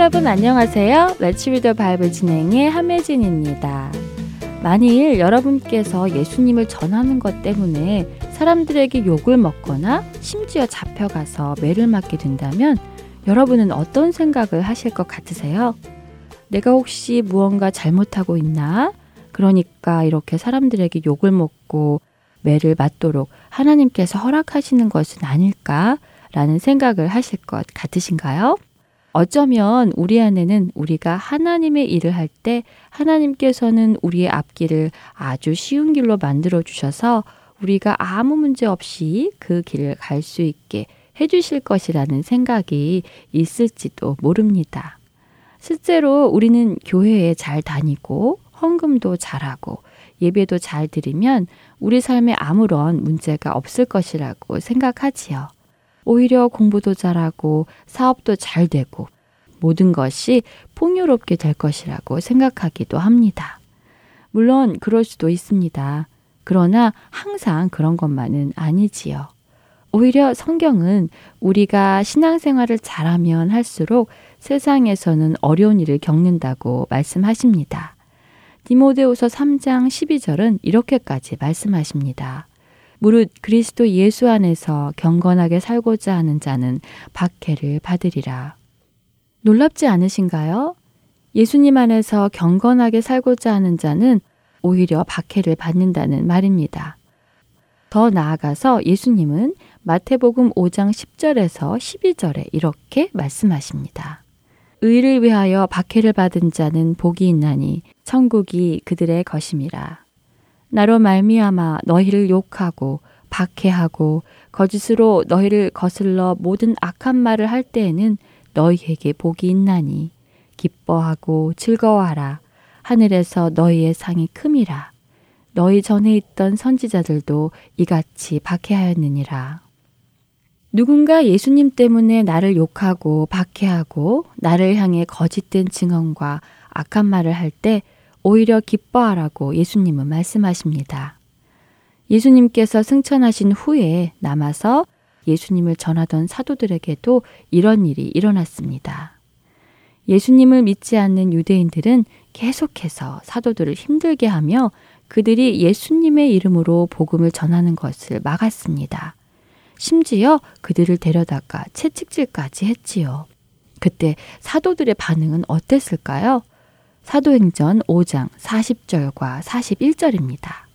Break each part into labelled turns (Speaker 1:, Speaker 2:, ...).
Speaker 1: 여러분 안녕하세요. The Bible 진행의 함혜진입니다. 만일 여러분께서 예수님을 전하는 것 때문에 사람들에게 욕을 먹거나 심지어 잡혀가서 매를 맞게 된다면 여러분은 어떤 생각을 하실 것 같으세요? 내가 혹시 무언가 잘못하고 있나? 그러니까 이렇게 사람들에게 욕을 먹고 매를 맞도록 하나님께서 허락하시는 것은 아닐까? 라는 생각을 하실 것 같으신가요? 어쩌면 우리 안에는 우리가 하나님의 일을 할 때 하나님께서는 우리의 앞길을 아주 쉬운 길로 만들어 주셔서 우리가 아무 문제 없이 그 길을 갈 수 있게 해주실 것이라는 생각이 있을지도 모릅니다. 실제로 우리는 교회에 잘 다니고 헌금도 잘하고 예배도 잘 드리면 우리 삶에 아무런 문제가 없을 것이라고 생각하지요. 오히려 공부도 잘하고 사업도 잘 되고 모든 것이 풍요롭게 될 것이라고 생각하기도 합니다. 물론 그럴 수도 있습니다. 그러나 항상 그런 것만은 아니지요. 오히려 성경은 우리가 신앙생활을 잘하면 할수록 세상에서는 어려운 일을 겪는다고 말씀하십니다. 디모데후서 3장 12절은 이렇게까지 말씀하십니다. 무릇 그리스도 예수 안에서 경건하게 살고자 하는 자는 박해를 받으리라. 놀랍지 않으신가요? 예수님 안에서 경건하게 살고자 하는 자는 오히려 박해를 받는다는 말입니다. 더 나아가서 예수님은 마태복음 5장 10절에서 12절에 이렇게 말씀하십니다. 의를 위하여 박해를 받은 자는 복이 있나니 천국이 그들의 것임이라. 나로 말미암아 너희를 욕하고 박해하고 거짓으로 너희를 거슬러 모든 악한 말을 할 때에는 너희에게 복이 있나니 기뻐하고 즐거워하라. 하늘에서 너희의 상이 큼이라. 너희 전에 있던 선지자들도 이같이 박해하였느니라. 누군가 예수님 때문에 나를 욕하고 박해하고 나를 향해 거짓된 증언과 악한 말을 할 때 오히려 기뻐하라고 예수님은 말씀하십니다. 예수님께서 승천하신 후에 남아서 예수님을 전하던 사도들에게도 이런 일이 일어났습니다. 예수님을 믿지 않는 유대인들은 계속해서 사도들을 힘들게 하며 그들이 예수님의 이름으로 복음을 전하는 것을 막았습니다. 심지어 그들을 데려다가 채찍질까지 했지요. 그때 사도들의 반응은 어땠을까요? 사도행전 5장 40절과 41절입니다.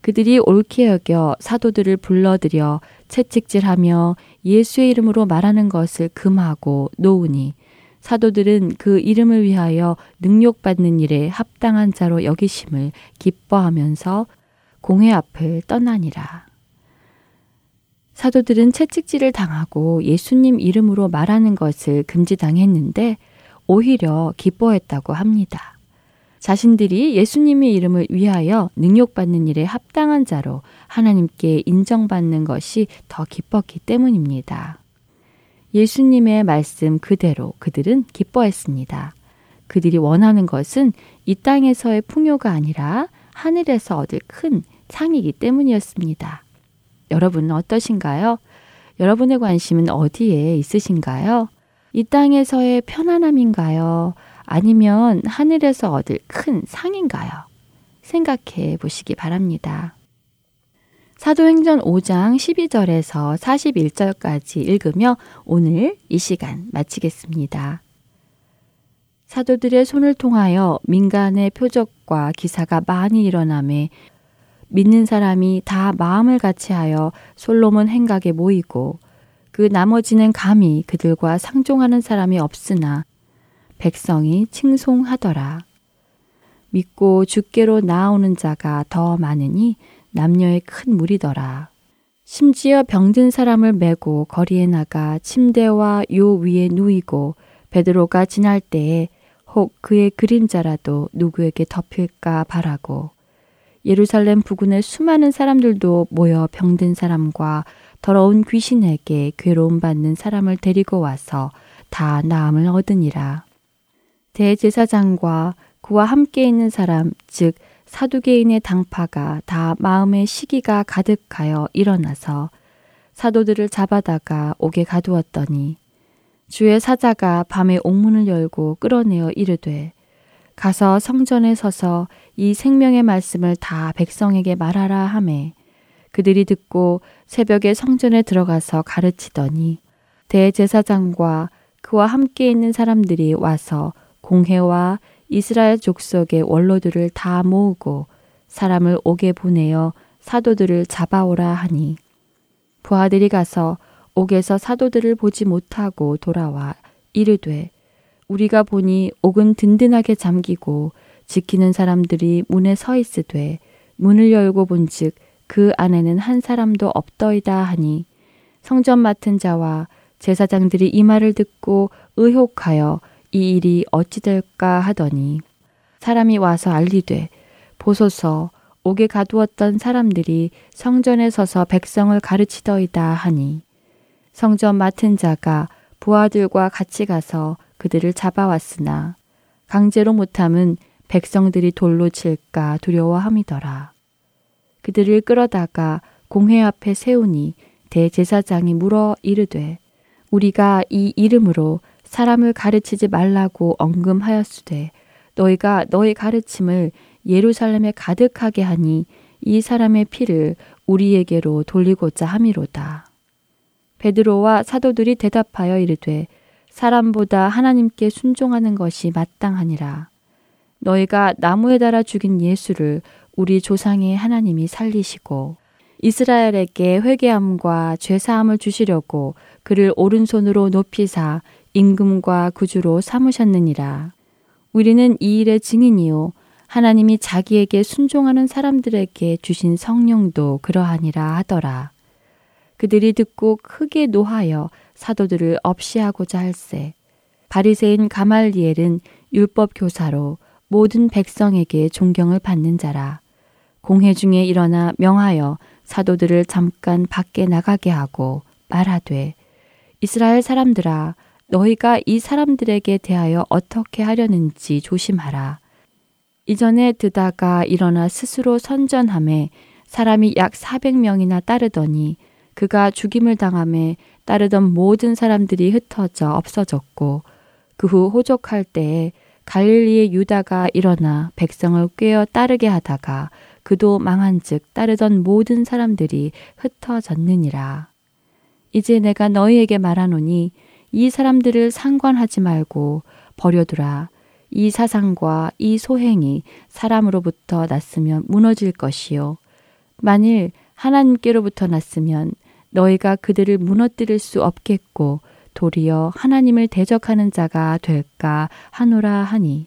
Speaker 1: 그들이 옳게 여겨 사도들을 불러들여 채찍질하며 예수의 이름으로 말하는 것을 금하고 놓으니 사도들은 그 이름을 위하여 능욕받는 일에 합당한 자로 여기심을 기뻐하면서 공회 앞을 떠나니라. 사도들은 채찍질을 당하고 예수님 이름으로 말하는 것을 금지당했는데 오히려 기뻐했다고 합니다. 자신들이 예수님의 이름을 위하여 능욕받는 일에 합당한 자로 하나님께 인정받는 것이 더 기뻤기 때문입니다. 예수님의 말씀 그대로 그들은 기뻐했습니다. 그들이 원하는 것은 이 땅에서의 풍요가 아니라 하늘에서 얻을 큰 상이기 때문이었습니다. 여러분은 어떠신가요? 여러분의 관심은 어디에 있으신가요? 이 땅에서의 편안함인가요? 아니면 하늘에서 얻을 큰 상인가요? 생각해 보시기 바랍니다. 사도행전 5장 12절에서 41절까지 읽으며 오늘 이 시간 마치겠습니다. 사도들의 손을 통하여 민간의 표적과 기사가 많이 일어남에 믿는 사람이 다 마음을 같이하여 솔로몬 행각에 모이고 그 나머지는 감히 그들과 상종하는 사람이 없으나 백성이 칭송하더라. 믿고 죽게로 나오는 자가 더 많으니 남녀의 큰 무리더라. 심지어 병든 사람을 메고 거리에 나가 침대와 요 위에 누이고 베드로가 지날 때에 혹 그의 그림자라도 누구에게 덮일까 바라고 예루살렘 부근의 수많은 사람들도 모여 병든 사람과 더러운 귀신에게 괴로움 받는 사람을 데리고 와서 다 나음을 얻으니라. 대제사장과 그와 함께 있는 사람, 즉 사두개인의 당파가 다 마음의 시기가 가득하여 일어나서 사도들을 잡아다가 옥에 가두었더니 주의 사자가 밤에 옥문을 열고 끌어내어 이르되 가서 성전에 서서 이 생명의 말씀을 다 백성에게 말하라 하매 그들이 듣고 새벽에 성전에 들어가서 가르치더니 대제사장과 그와 함께 있는 사람들이 와서 공회와 이스라엘 족속의 원로들을 다 모으고 사람을 옥에 보내어 사도들을 잡아오라 하니 부하들이 가서 옥에서 사도들을 보지 못하고 돌아와 이르되 우리가 보니 옥은 든든하게 잠기고 지키는 사람들이 문에 서 있으되 문을 열고 본즉 그 안에는 한 사람도 없더이다 하니 성전 맡은 자와 제사장들이 이 말을 듣고 의혹하여 이 일이 어찌 될까 하더니 사람이 와서 알리되 보소서 옥에 가두었던 사람들이 성전에 서서 백성을 가르치더이다 하니 성전 맡은 자가 부하들과 같이 가서 그들을 잡아왔으나 강제로 못함은 백성들이 돌로 칠까 두려워함이더라. 그들을 끌어다가 공회 앞에 세우니 대제사장이 물어 이르되 우리가 이 이름으로 사람을 가르치지 말라고 언금하였으되 너희가 너희 가르침을 예루살렘에 가득하게 하니 이 사람의 피를 우리에게로 돌리고자 함이로다. 베드로와 사도들이 대답하여 이르되 사람보다 하나님께 순종하는 것이 마땅하니라. 너희가 나무에 달아 죽인 예수를 우리 조상의 하나님이 살리시고 이스라엘에게 회개함과 죄사함을 주시려고 그를 오른손으로 높이사 임금과 구주로 삼으셨느니라. 우리는 이 일의 증인이요. 하나님이 자기에게 순종하는 사람들에게 주신 성령도 그러하니라 하더라. 그들이 듣고 크게 노하여 사도들을 없이하고자 할세. 바리새인 가말리엘은 율법 교사로 모든 백성에게 존경을 받는 자라. 공회 중에 일어나 명하여 사도들을 잠깐 밖에 나가게 하고 말하되 이스라엘 사람들아 너희가 이 사람들에게 대하여 어떻게 하려는지 조심하라. 이전에 드다가 일어나 스스로 선전함에 사람이 약 400명이나 따르더니 그가 죽임을 당함에 따르던 모든 사람들이 흩어져 없어졌고 그 후 호족할 때에 갈릴리의 유다가 일어나 백성을 꿰어 따르게 하다가 그도 망한즉 따르던 모든 사람들이 흩어졌느니라. 이제 내가 너희에게 말하노니 이 사람들을 상관하지 말고 버려두라. 이 사상과 이 소행이 사람으로부터 났으면 무너질 것이요. 만일 하나님께로부터 났으면 너희가 그들을 무너뜨릴 수 없겠고 도리어 하나님을 대적하는 자가 될까 하노라 하니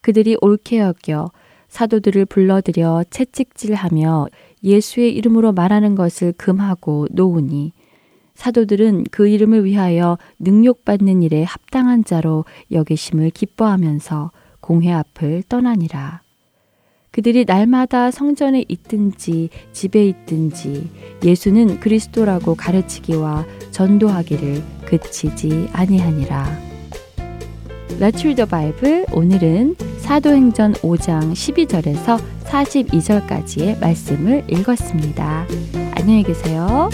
Speaker 1: 그들이 옳게 여겨 사도들을 불러들여 채찍질하며 예수의 이름으로 말하는 것을 금하고 놓으니 사도들은 그 이름을 위하여 능욕받는 일에 합당한 자로 여기심을 기뻐하면서 공회 앞을 떠나니라. 그들이 날마다 성전에 있든지 집에 있든지 예수는 그리스도라고 가르치기와 전도하기를 그치지 아니하니라. Let's Bible. 오늘은 사도행전 5장 12절에서 42절까지의 말씀을 읽었습니다. 안녕히 계세요.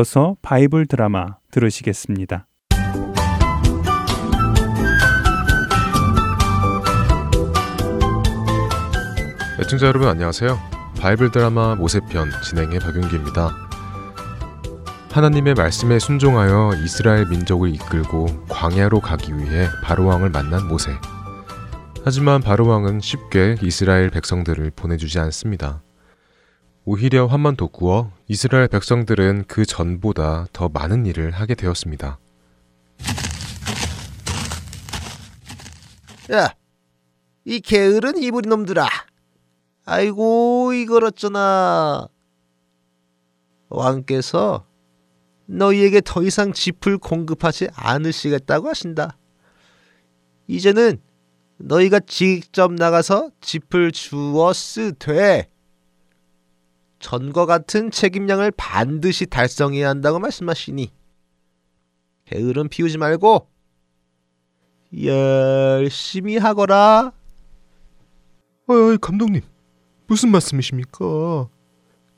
Speaker 2: 이어서 바이블 드라마 들으시겠습니다.
Speaker 3: 애청자 여러분 안녕하세요. 바이블 드라마 모세편 진행의 박윤기입니다. 하나님의 말씀에 순종하여 이스라엘 민족을 이끌고 광야로 가기 위해 바로왕을 만난 모세. 하지만 바로왕은 쉽게 이스라엘 백성들을 보내주지 않습니다. 오히려 환만 돋구어 이스라엘 백성들은 그 전보다 더 많은 일을 하게 되었습니다.
Speaker 4: 야, 이 게으른 이불이 놈들아. 아이고 이걸 어쩌나. 왕께서 너희에게 더 이상 짚을 공급하지 않으시겠다고 하신다. 이제는 너희가 직접 나가서 짚을 주어 쓰되 전과 같은 책임량을 반드시 달성해야 한다고 말씀하시니 게으름 피우지 말고 열심히 하거라.
Speaker 5: 어이, 감독님. 무슨 말씀이십니까?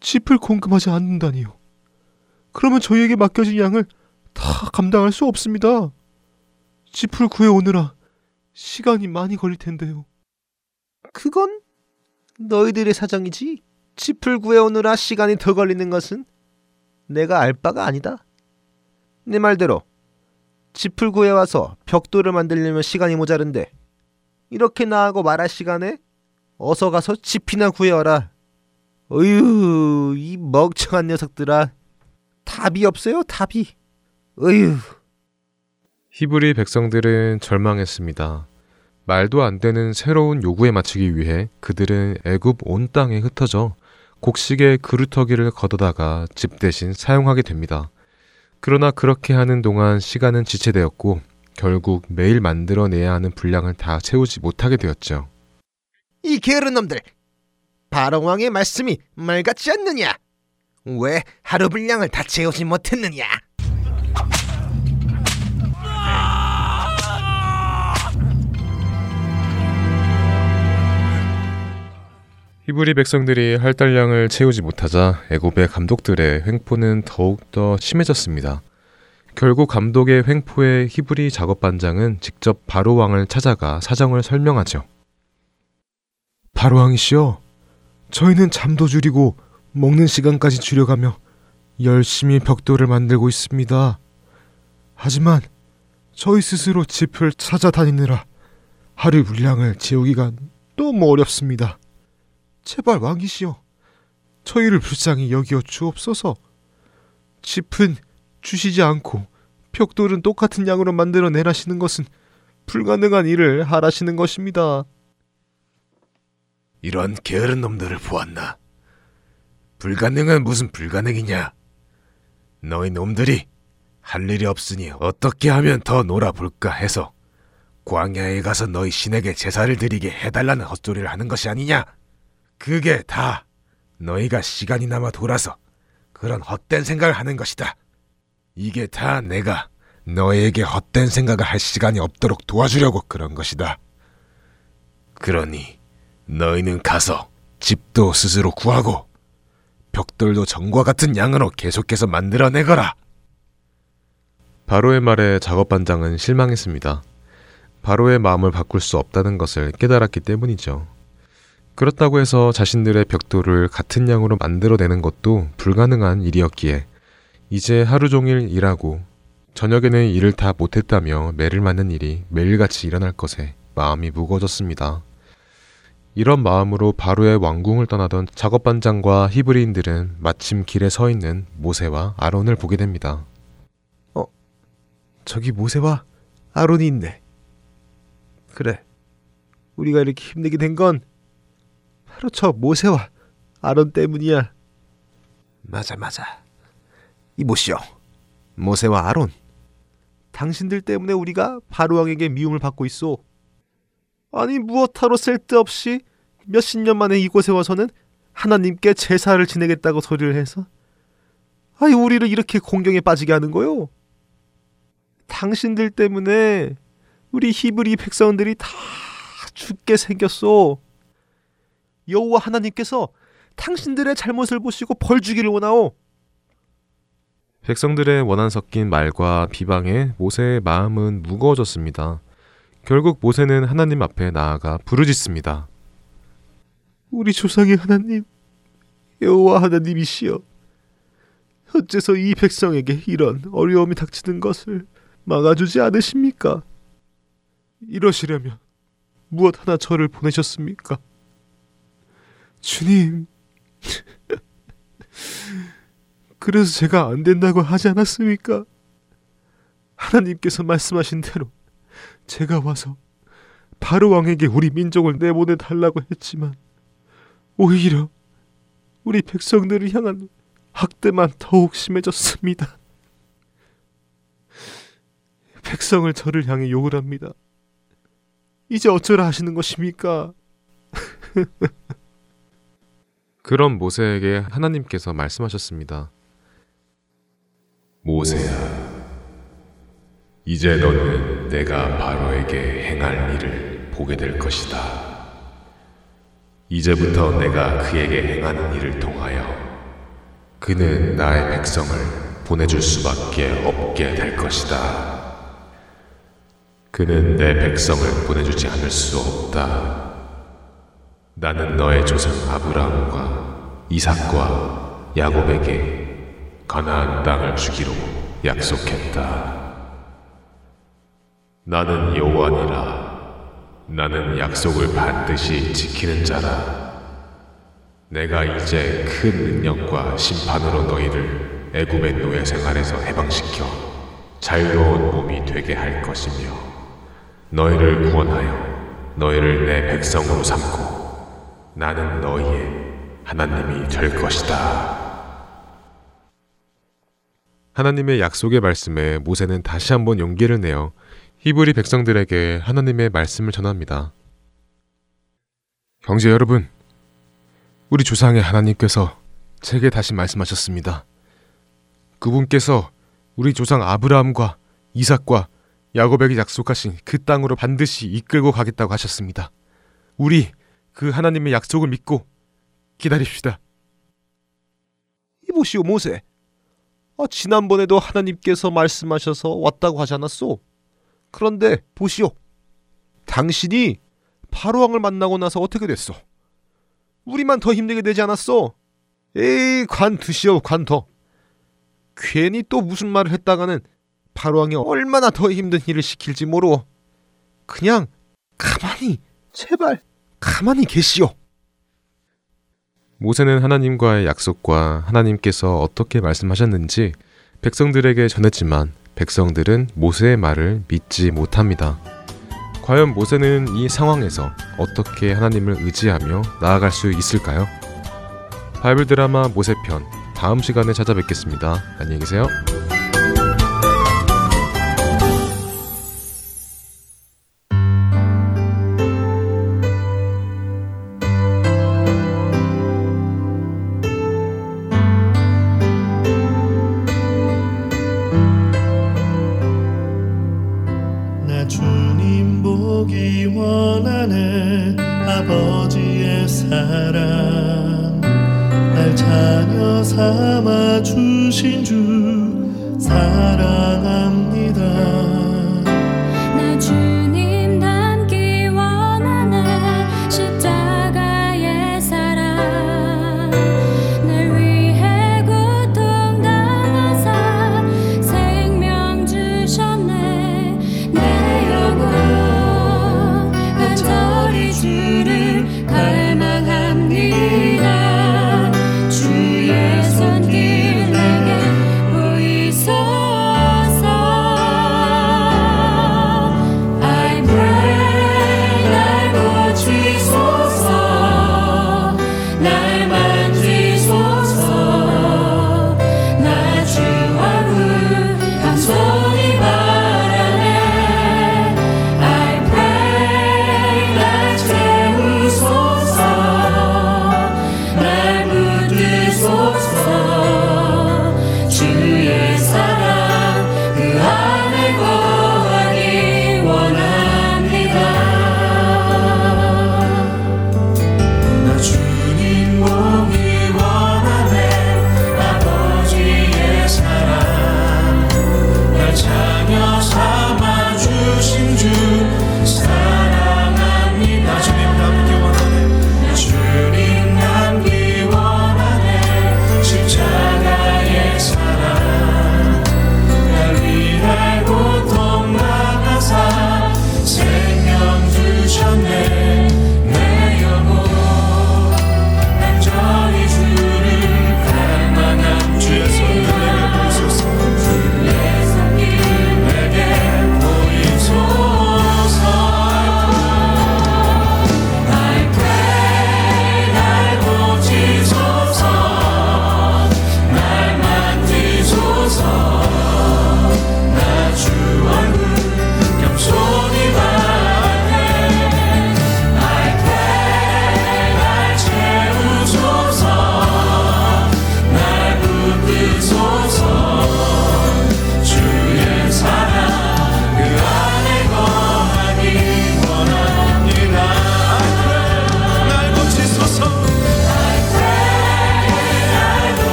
Speaker 5: 짚을 공급하지 않는다니요. 그러면 저희에게 맡겨진 양을 다 감당할 수 없습니다. 짚을 구해오느라 시간이 많이 걸릴 텐데요.
Speaker 4: 그건 너희들의 사정이지. 짚을 구해오느라 시간이 더 걸리는 것은 내가 알 바가 아니다. 내 말대로 짚을 구해와서 벽돌을 만들려면 시간이 모자른데 이렇게 나하고 말할 시간에 어서 가서 짚이나 구해와라. 어휴 이 멍청한 녀석들아 답이 없어요 답이. 어휴.
Speaker 3: 히브리 백성들은 절망했습니다. 말도 안 되는 새로운 요구에 맞추기 위해 그들은 애굽 온 땅에 흩어져 곡식의 그루터기를 걷어다가 집 대신 사용하게 됩니다. 그러나 그렇게 하는 동안 시간은 지체되었고 결국 매일 만들어내야 하는 분량을 다 채우지 못하게 되었죠.
Speaker 4: 이 게으른 놈들! 바로왕의 말씀이 말 같지 않느냐? 왜 하루 분량을 다 채우지 못했느냐?
Speaker 3: 히브리 백성들이 할달량을 채우지 못하자 애굽의 감독들의 횡포는 더욱더 심해졌습니다. 결국 감독의 횡포에 히브리 작업반장은 직접 바로 왕을 찾아가 사정을 설명하죠.
Speaker 5: 바로 왕이시여, 저희는 잠도 줄이고 먹는 시간까지 줄여가며 열심히 벽돌을 만들고 있습니다. 하지만 저희 스스로 짚을 찾아다니느라 하루 분량을 채우기가 너무 어렵습니다. 제발 왕이시여, 저희를 불쌍히 여기어 주옵소서. 짚은 주시지 않고 벽돌은 똑같은 양으로 만들어 내라시는 것은 불가능한 일을 하라시는 것입니다.
Speaker 4: 이런 게으른 놈들을 보았나? 불가능은 무슨 불가능이냐? 너희 놈들이 할 일이 없으니 어떻게 하면 더 놀아볼까 해서 광야에 가서 너희 신에게 제사를 드리게 해달라는 헛소리를 하는 것이 아니냐? 그게 다 너희가 시간이 남아 돌아서 그런 헛된 생각을 하는 것이다. 이게 다 내가 너희에게 헛된 생각을 할 시간이 없도록 도와주려고 그런 것이다. 그러니 너희는 가서 집도 스스로 구하고 벽돌도 전과 같은 양으로 계속해서 만들어내거라.
Speaker 3: 바로의 말에 작업반장은 실망했습니다. 바로의 마음을 바꿀 수 없다는 것을 깨달았기 때문이죠. 그렇다고 해서 자신들의 벽돌을 같은 양으로 만들어내는 것도 불가능한 일이었기에 이제 하루 종일 일하고 저녁에는 일을 다 못했다며 매를 맞는 일이 매일같이 일어날 것에 마음이 무거워졌습니다. 이런 마음으로 바로의 왕궁을 떠나던 작업반장과 히브리인들은 마침 길에 서 있는 모세와 아론을 보게 됩니다.
Speaker 4: 어, 저기 모세와 아론이 있네. 그래, 우리가 이렇게 힘내게 된 건 저 모세와 아론 때문이야. 맞아, 맞아. 이보시오. 모세와 아론. 당신들 때문에 우리가 바로왕에게 미움을 받고 있소. 아니 무엇하러 쓸데없이 몇십 년 만에 이곳에 와서는 하나님께 제사를 지내겠다고 소리를 해서 아이 우리를 이렇게 공경에 빠지게 하는 거요. 당신들 때문에 우리 히브리 백성들이 다 죽게 생겼소. 여호와 하나님께서 당신들의 잘못을 보시고 벌 주기를 원하오.
Speaker 6: 백성들의 원한 섞인 말과 비방에 모세의 마음은 무거워졌습니다. 결국 모세는 하나님 앞에 나아가 부르짖습니다.
Speaker 4: 우리 조상의 하나님, 여호와 하나님이시여, 어째서 이 백성에게 이런 어려움이 닥치는 것을 막아주지 않으십니까? 이러시려면 무엇 하나 저를 보내셨습니까? 주님, 그래서 제가 안 된다고 하지 않았습니까? 하나님께서 말씀하신 대로 제가 와서 바로 왕에게 우리 민족을 내보내 달라고 했지만 오히려 우리 백성들을 향한 학대만 더욱 심해졌습니다. 백성을 저를 향해 욕을 합니다. 이제 어쩌라 하시는 것입니까?
Speaker 6: 그런 모세에게 하나님께서 말씀하셨습니다.
Speaker 3: 모세야, 이제 너는 내가 바로에게 행할 일을 보게 될 것이다. 이제부터 내가 그에게 행하는 일을 통하여 그는 나의 백성을 보내줄 수밖에 없게 될 것이다. 그는 내 백성을 보내주지 않을 수 없다. 나는 너의 조상 아브라함과 이삭과 야곱에게 가나안 땅을 주기로 약속했다. 나는 여호와니라. 나는 약속을 반드시 지키는 자라. 내가 이제 큰 능력과 심판으로 너희를 애굽의 노예 생활에서 해방시켜 자유로운 몸이 되게 할 것이며 너희를 구원하여 너희를 내 백성으로 삼고 나는 너희의 하나님이 될 것이다.
Speaker 6: 하나님의 약속의 말씀에 모세는 다시 한번 용기를 내어 히브리 백성들에게 하나님의 말씀을 전합니다.
Speaker 4: 형제 여러분, 우리 조상의 하나님께서 제게 다시 말씀하셨습니다. 그분께서 우리 조상 아브라함과 이삭과 야곱에게 약속하신 그 땅으로 반드시 이끌고 가겠다고 하셨습니다. 우리 그 하나님의 약속을 믿고 기다립시다.
Speaker 7: 이보시오 모세. 아, 지난번에도 하나님께서 말씀하셔서 왔다고 하지 않았소? 그런데 보시오. 당신이 바로왕을 만나고 나서 어떻게 됐소? 우리만 더 힘들게 되지 않았소? 에이 관두시오 관둬. 괜히 또 무슨 말을 했다가는 바로왕이 얼마나 더 힘든 일을 시킬지 모르오. 그냥 가만히 제발 가만히 계시오.
Speaker 6: 모세는 하나님과의 약속과 하나님께서 어떻게 말씀하셨는지 백성들에게 전했지만 백성들은 모세의 말을 믿지 못합니다. 과연 모세는 이 상황에서 어떻게 하나님을 의지하며 나아갈 수 있을까요? 바이블 드라마 모세편 다음 시간에 찾아뵙겠습니다. 안녕히 계세요.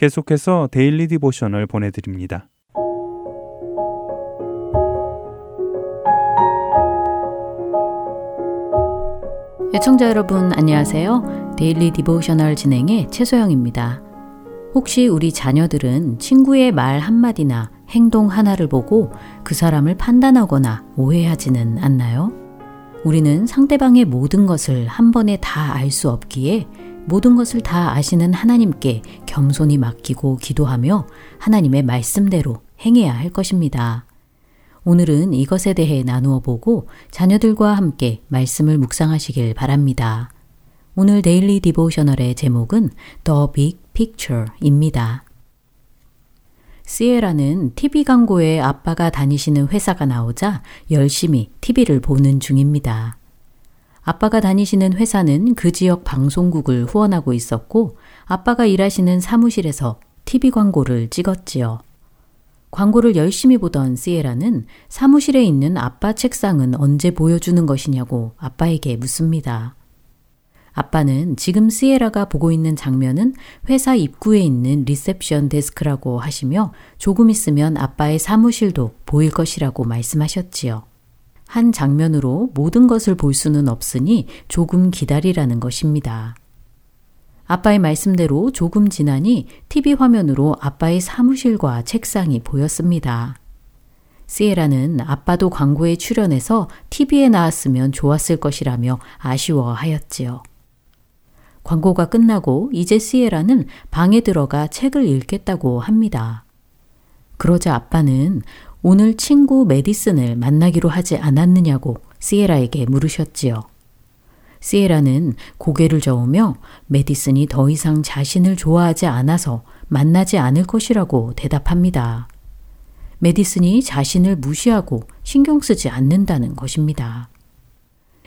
Speaker 2: 계속해서 Daily Devotional 보내드립니다.
Speaker 8: 애청자 여러분 안녕하세요. Daily Devotional 진행의 최소영입니다. 혹시 우리 자녀들은 친구의 말 한마디나 행동 하나를 보고 그 사람을 판단하거나 오해하지는 않나요? 우리는 상대방의 모든 것을 한 번에 다 알 수 없기에 모든 것을 다 아시는 하나님께 겸손히 맡기고 기도하며 하나님의 말씀대로 행해야 할 것입니다. 오늘은 이것에 대해 나누어 보고 자녀들과 함께 말씀을 묵상하시길 바랍니다. 오늘 데일리 디보셔널의 제목은 The Big Picture입니다. 시에라는 TV 광고에 아빠가 다니시는 회사가 나오자 열심히 TV를 보는 중입니다. 아빠가 다니시는 회사는 그 지역 방송국을 후원하고 있었고 아빠가 일하시는 사무실에서 TV 광고를 찍었지요. 광고를 열심히 보던 시에라는 사무실에 있는 아빠 책상은 언제 보여주는 것이냐고 아빠에게 묻습니다. 아빠는 지금 시에라가 보고 있는 장면은 회사 입구에 있는 리셉션 데스크라고 하시며 조금 있으면 아빠의 사무실도 보일 것이라고 말씀하셨지요. 한 장면으로 모든 것을 볼 수는 없으니 조금 기다리라는 것입니다. 아빠의 말씀대로 조금 지나니 TV 화면으로 아빠의 사무실과 책상이 보였습니다. 시에라는 아빠도 광고에 출연해서 TV에 나왔으면 좋았을 것이라며 아쉬워하였지요. 광고가 끝나고 이제 시에라는 방에 들어가 책을 읽겠다고 합니다. 그러자 아빠는 오늘 친구 메디슨을 만나기로 하지 않았느냐고 시에라에게 물으셨지요. 시에라는 고개를 저으며 메디슨이 더 이상 자신을 좋아하지 않아서 만나지 않을 것이라고 대답합니다. 메디슨이 자신을 무시하고 신경 쓰지 않는다는 것입니다.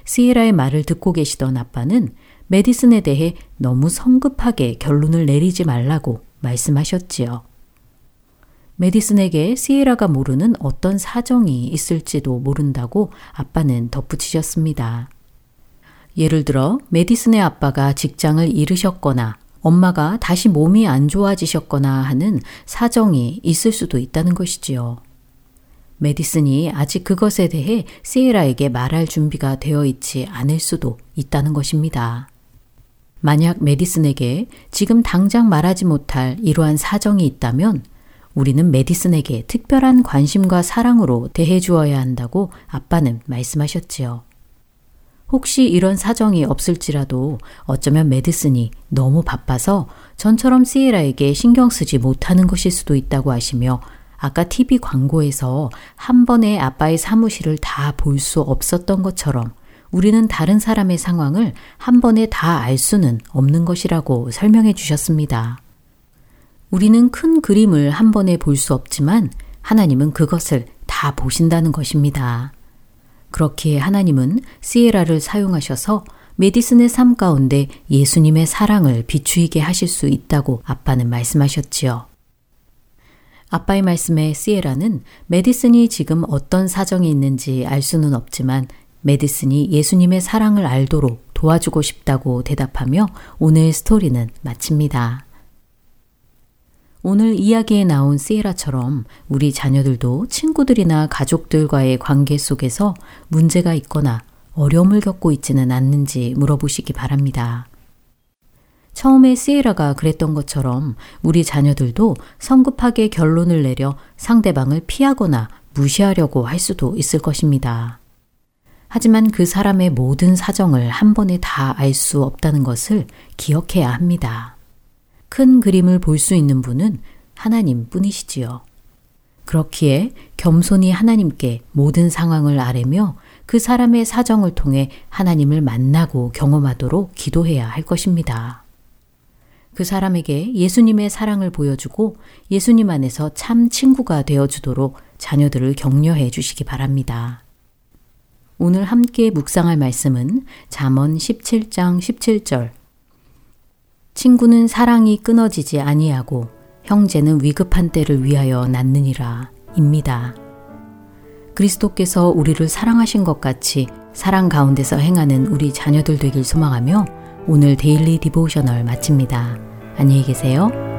Speaker 8: 시에라의 말을 듣고 계시던 아빠는 메디슨에 대해 너무 성급하게 결론을 내리지 말라고 말씀하셨지요. 메디슨에게 시에라가 모르는 어떤 사정이 있을지도 모른다고 아빠는 덧붙이셨습니다. 예를 들어 메디슨의 아빠가 직장을 잃으셨거나 엄마가 다시 몸이 안 좋아지셨거나 하는 사정이 있을 수도 있다는 것이지요. 메디슨이 아직 그것에 대해 시에라에게 말할 준비가 되어 있지 않을 수도 있다는 것입니다. 만약 메디슨에게 지금 당장 말하지 못할 이러한 사정이 있다면 우리는 메디슨에게 특별한 관심과 사랑으로 대해 주어야 한다고 아빠는 말씀하셨지요. 혹시 이런 사정이 없을지라도 어쩌면 메디슨이 너무 바빠서 전처럼 시에라에게 신경 쓰지 못하는 것일 수도 있다고 하시며 아까 TV 광고에서 한 번에 아빠의 사무실을 다 볼 수 없었던 것처럼 우리는 다른 사람의 상황을 한 번에 다 알 수는 없는 것이라고 설명해 주셨습니다. 우리는 큰 그림을 한 번에 볼 수 없지만 하나님은 그것을 다 보신다는 것입니다. 그렇기에 하나님은 시에라를 사용하셔서 메디슨의 삶 가운데 예수님의 사랑을 비추이게 하실 수 있다고 아빠는 말씀하셨지요. 아빠의 말씀에 시에라는 메디슨이 지금 어떤 사정이 있는지 알 수는 없지만 메디슨이 예수님의 사랑을 알도록 도와주고 싶다고 대답하며 오늘 스토리는 마칩니다. 오늘 이야기에 나온 시에라처럼 우리 자녀들도 친구들이나 가족들과의 관계 속에서 문제가 있거나 어려움을 겪고 있지는 않는지 물어보시기 바랍니다. 처음에 시에라가 그랬던 것처럼 우리 자녀들도 성급하게 결론을 내려 상대방을 피하거나 무시하려고 할 수도 있을 것입니다. 하지만 그 사람의 모든 사정을 한 번에 다 알 수 없다는 것을 기억해야 합니다. 큰 그림을 볼 수 있는 분은 하나님 뿐이시지요. 그렇기에 겸손히 하나님께 모든 상황을 아뢰며 그 사람의 사정을 통해 하나님을 만나고 경험하도록 기도해야 할 것입니다. 그 사람에게 예수님의 사랑을 보여주고 예수님 안에서 참 친구가 되어주도록 자녀들을 격려해 주시기 바랍니다. 오늘 함께 묵상할 말씀은 잠언 17장 17절 친구는 사랑이 끊어지지 아니하고 형제는 위급한 때를 위하여 낳느니라 입니다. 그리스도께서 우리를 사랑하신 것 같이 사랑 가운데서 행하는 우리 자녀들 되길 소망하며 오늘 Daily Devotional 마칩니다. 안녕히 계세요.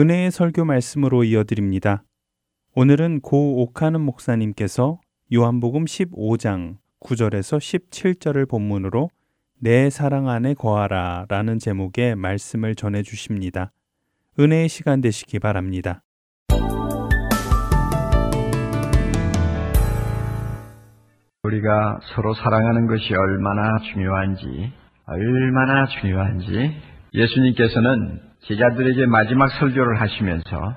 Speaker 2: 은혜의 설교 말씀으로 이어드립니다. 오늘은 고 옥하는 목사님께서 요한복음 15장 9절에서 17절을 본문으로 내 사랑 안에 거하라 라는 제목의 말씀을 전해 주십니다. 은혜의 시간 되시기 바랍니다.
Speaker 9: 우리가 서로 사랑하는 것이 얼마나 중요한지, 얼마나 중요한지 예수님께서는 제자들에게 마지막 설교를 하시면서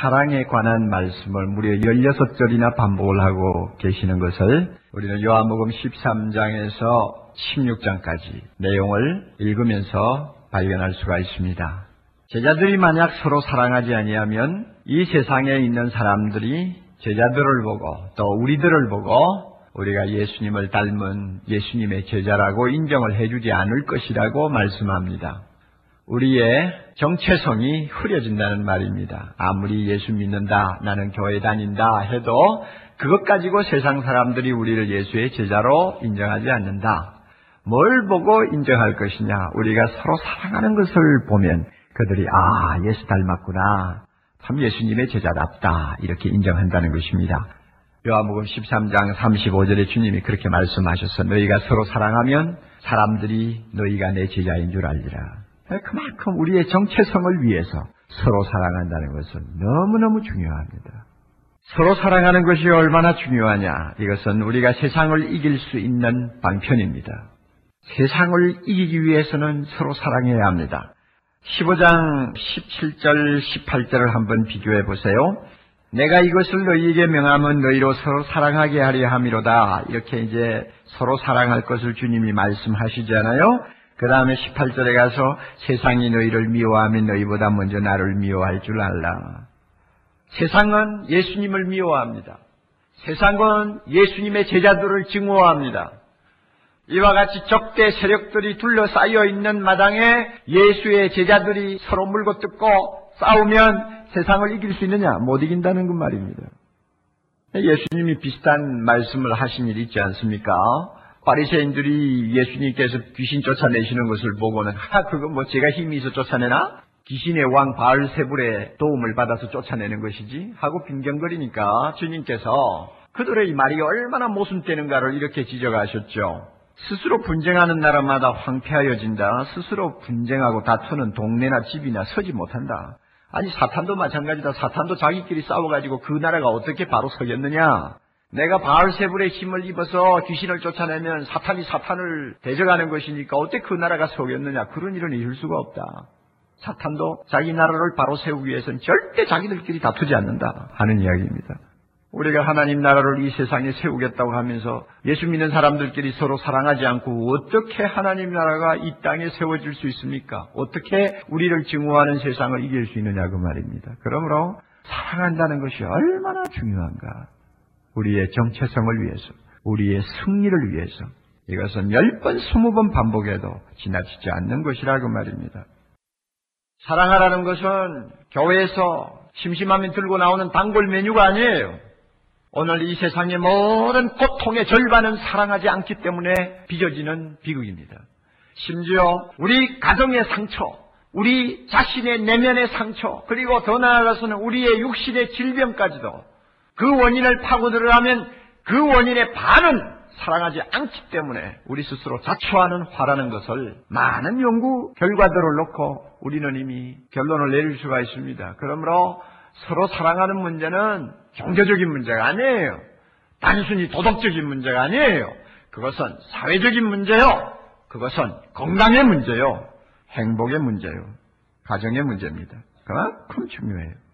Speaker 9: 사랑에 관한 말씀을 무려 16절이나 반복을 하고 계시는 것을 우리는 요한복음 13장에서 16장까지 내용을 읽으면서 발견할 수가 있습니다. 제자들이 만약 서로 사랑하지 아니하면 이 세상에 있는 사람들이 제자들을 보고 또 우리들을 보고 우리가 예수님을 닮은 예수님의 제자라고 인정을 해주지 않을 것이라고 말씀합니다. 우리의 정체성이 흐려진다는 말입니다. 아무리 예수 믿는다, 나는 교회 다닌다 해도 그것 가지고 세상 사람들이 우리를 예수의 제자로 인정하지 않는다. 뭘 보고 인정할 것이냐? 우리가 서로 사랑하는 것을 보면 그들이 아, 예수 닮았구나. 참 예수님의 제자답다. 이렇게 인정한다는 것입니다. 요한복음 13장 35절에 주님이 그렇게 말씀하셔서 너희가 서로 사랑하면 사람들이 너희가 내 제자인 줄 알리라. 그만큼 우리의 정체성을 위해서 서로 사랑한다는 것은 너무너무 중요합니다. 서로 사랑하는 것이 얼마나 중요하냐? 이것은 우리가 세상을 이길 수 있는 방편입니다. 세상을 이기기 위해서는 서로 사랑해야 합니다. 15장 17절, 18절을 한번 비교해 보세요. 내가 이것을 너희에게 명하면 너희로 서로 사랑하게 하려 함이로다. 이렇게 이제 서로 사랑할 것을 주님이 말씀하시잖아요. 그 다음에 18절에 가서 세상이 너희를 미워하면 너희보다 먼저 나를 미워할 줄 알라. 세상은 예수님을 미워합니다. 세상은 예수님의 제자들을 증오합니다. 이와 같이 적대 세력들이 둘러싸여 있는 마당에 예수의 제자들이 서로 물고 뜯고 싸우면 세상을 이길 수 있느냐? 못 이긴다는 그 말입니다. 예수님이 비슷한 말씀을 하신 일이 있지 않습니까? 바리새인들이 예수님께서 귀신 쫓아내시는 것을 보고는 아 그거 뭐 제가 힘이 있어 쫓아내나? 귀신의 왕 바알세불의 도움을 받아서 쫓아내는 것이지 하고 빈경거리니까 주님께서 그들의 말이 얼마나 모순되는가를 이렇게 지적하셨죠. 스스로 분쟁하는 나라마다 황폐하여진다. 스스로 분쟁하고 다투는 동네나 집이나 서지 못한다. 아니 사탄도 마찬가지다. 사탄도 자기끼리 싸워가지고 그 나라가 어떻게 바로 서겠느냐? 내가 바알세불의 힘을 입어서 귀신을 쫓아내면 사탄이 사탄을 대적하는 것이니까 어떻게 그 나라가 서겠느냐? 그런 일은 있을 수가 없다. 사탄도 자기 나라를 바로 세우기 위해서는 절대 자기들끼리 다투지 않는다 하는 이야기입니다. 우리가 하나님 나라를 이 세상에 세우겠다고 하면서 예수 믿는 사람들끼리 서로 사랑하지 않고 어떻게 하나님 나라가 이 땅에 세워질 수 있습니까? 어떻게 우리를 증오하는 세상을 이길 수 있느냐 그 말입니다. 그러므로 사랑한다는 것이 얼마나 중요한가. 우리의 정체성을 위해서, 우리의 승리를 위해서 이것은 열 번, 스무 번 반복해도 지나치지 않는 것이라 그 말입니다. 사랑하라는 것은 교회에서 심심하면 들고 나오는 단골 메뉴가 아니에요. 오늘 이 세상의 모든 고통의 절반은 사랑하지 않기 때문에 빚어지는 비극입니다. 심지어 우리 가정의 상처, 우리 자신의 내면의 상처, 그리고 더 나아가서는 우리의 육신의 질병까지도 그 원인을 파고들으려면 그 원인의 반은 사랑하지 않기 때문에 우리 스스로 자초하는 화라는 것을 많은 연구 결과들을 놓고 우리는 이미 결론을 내릴 수가 있습니다. 그러므로 서로 사랑하는 문제는 종교적인 문제가 아니에요. 단순히 도덕적인 문제가 아니에요. 그것은 사회적인 문제요. 그것은 건강의 문제요. 행복의 문제요. 가정의 문제입니다. 그만큼 중요해요.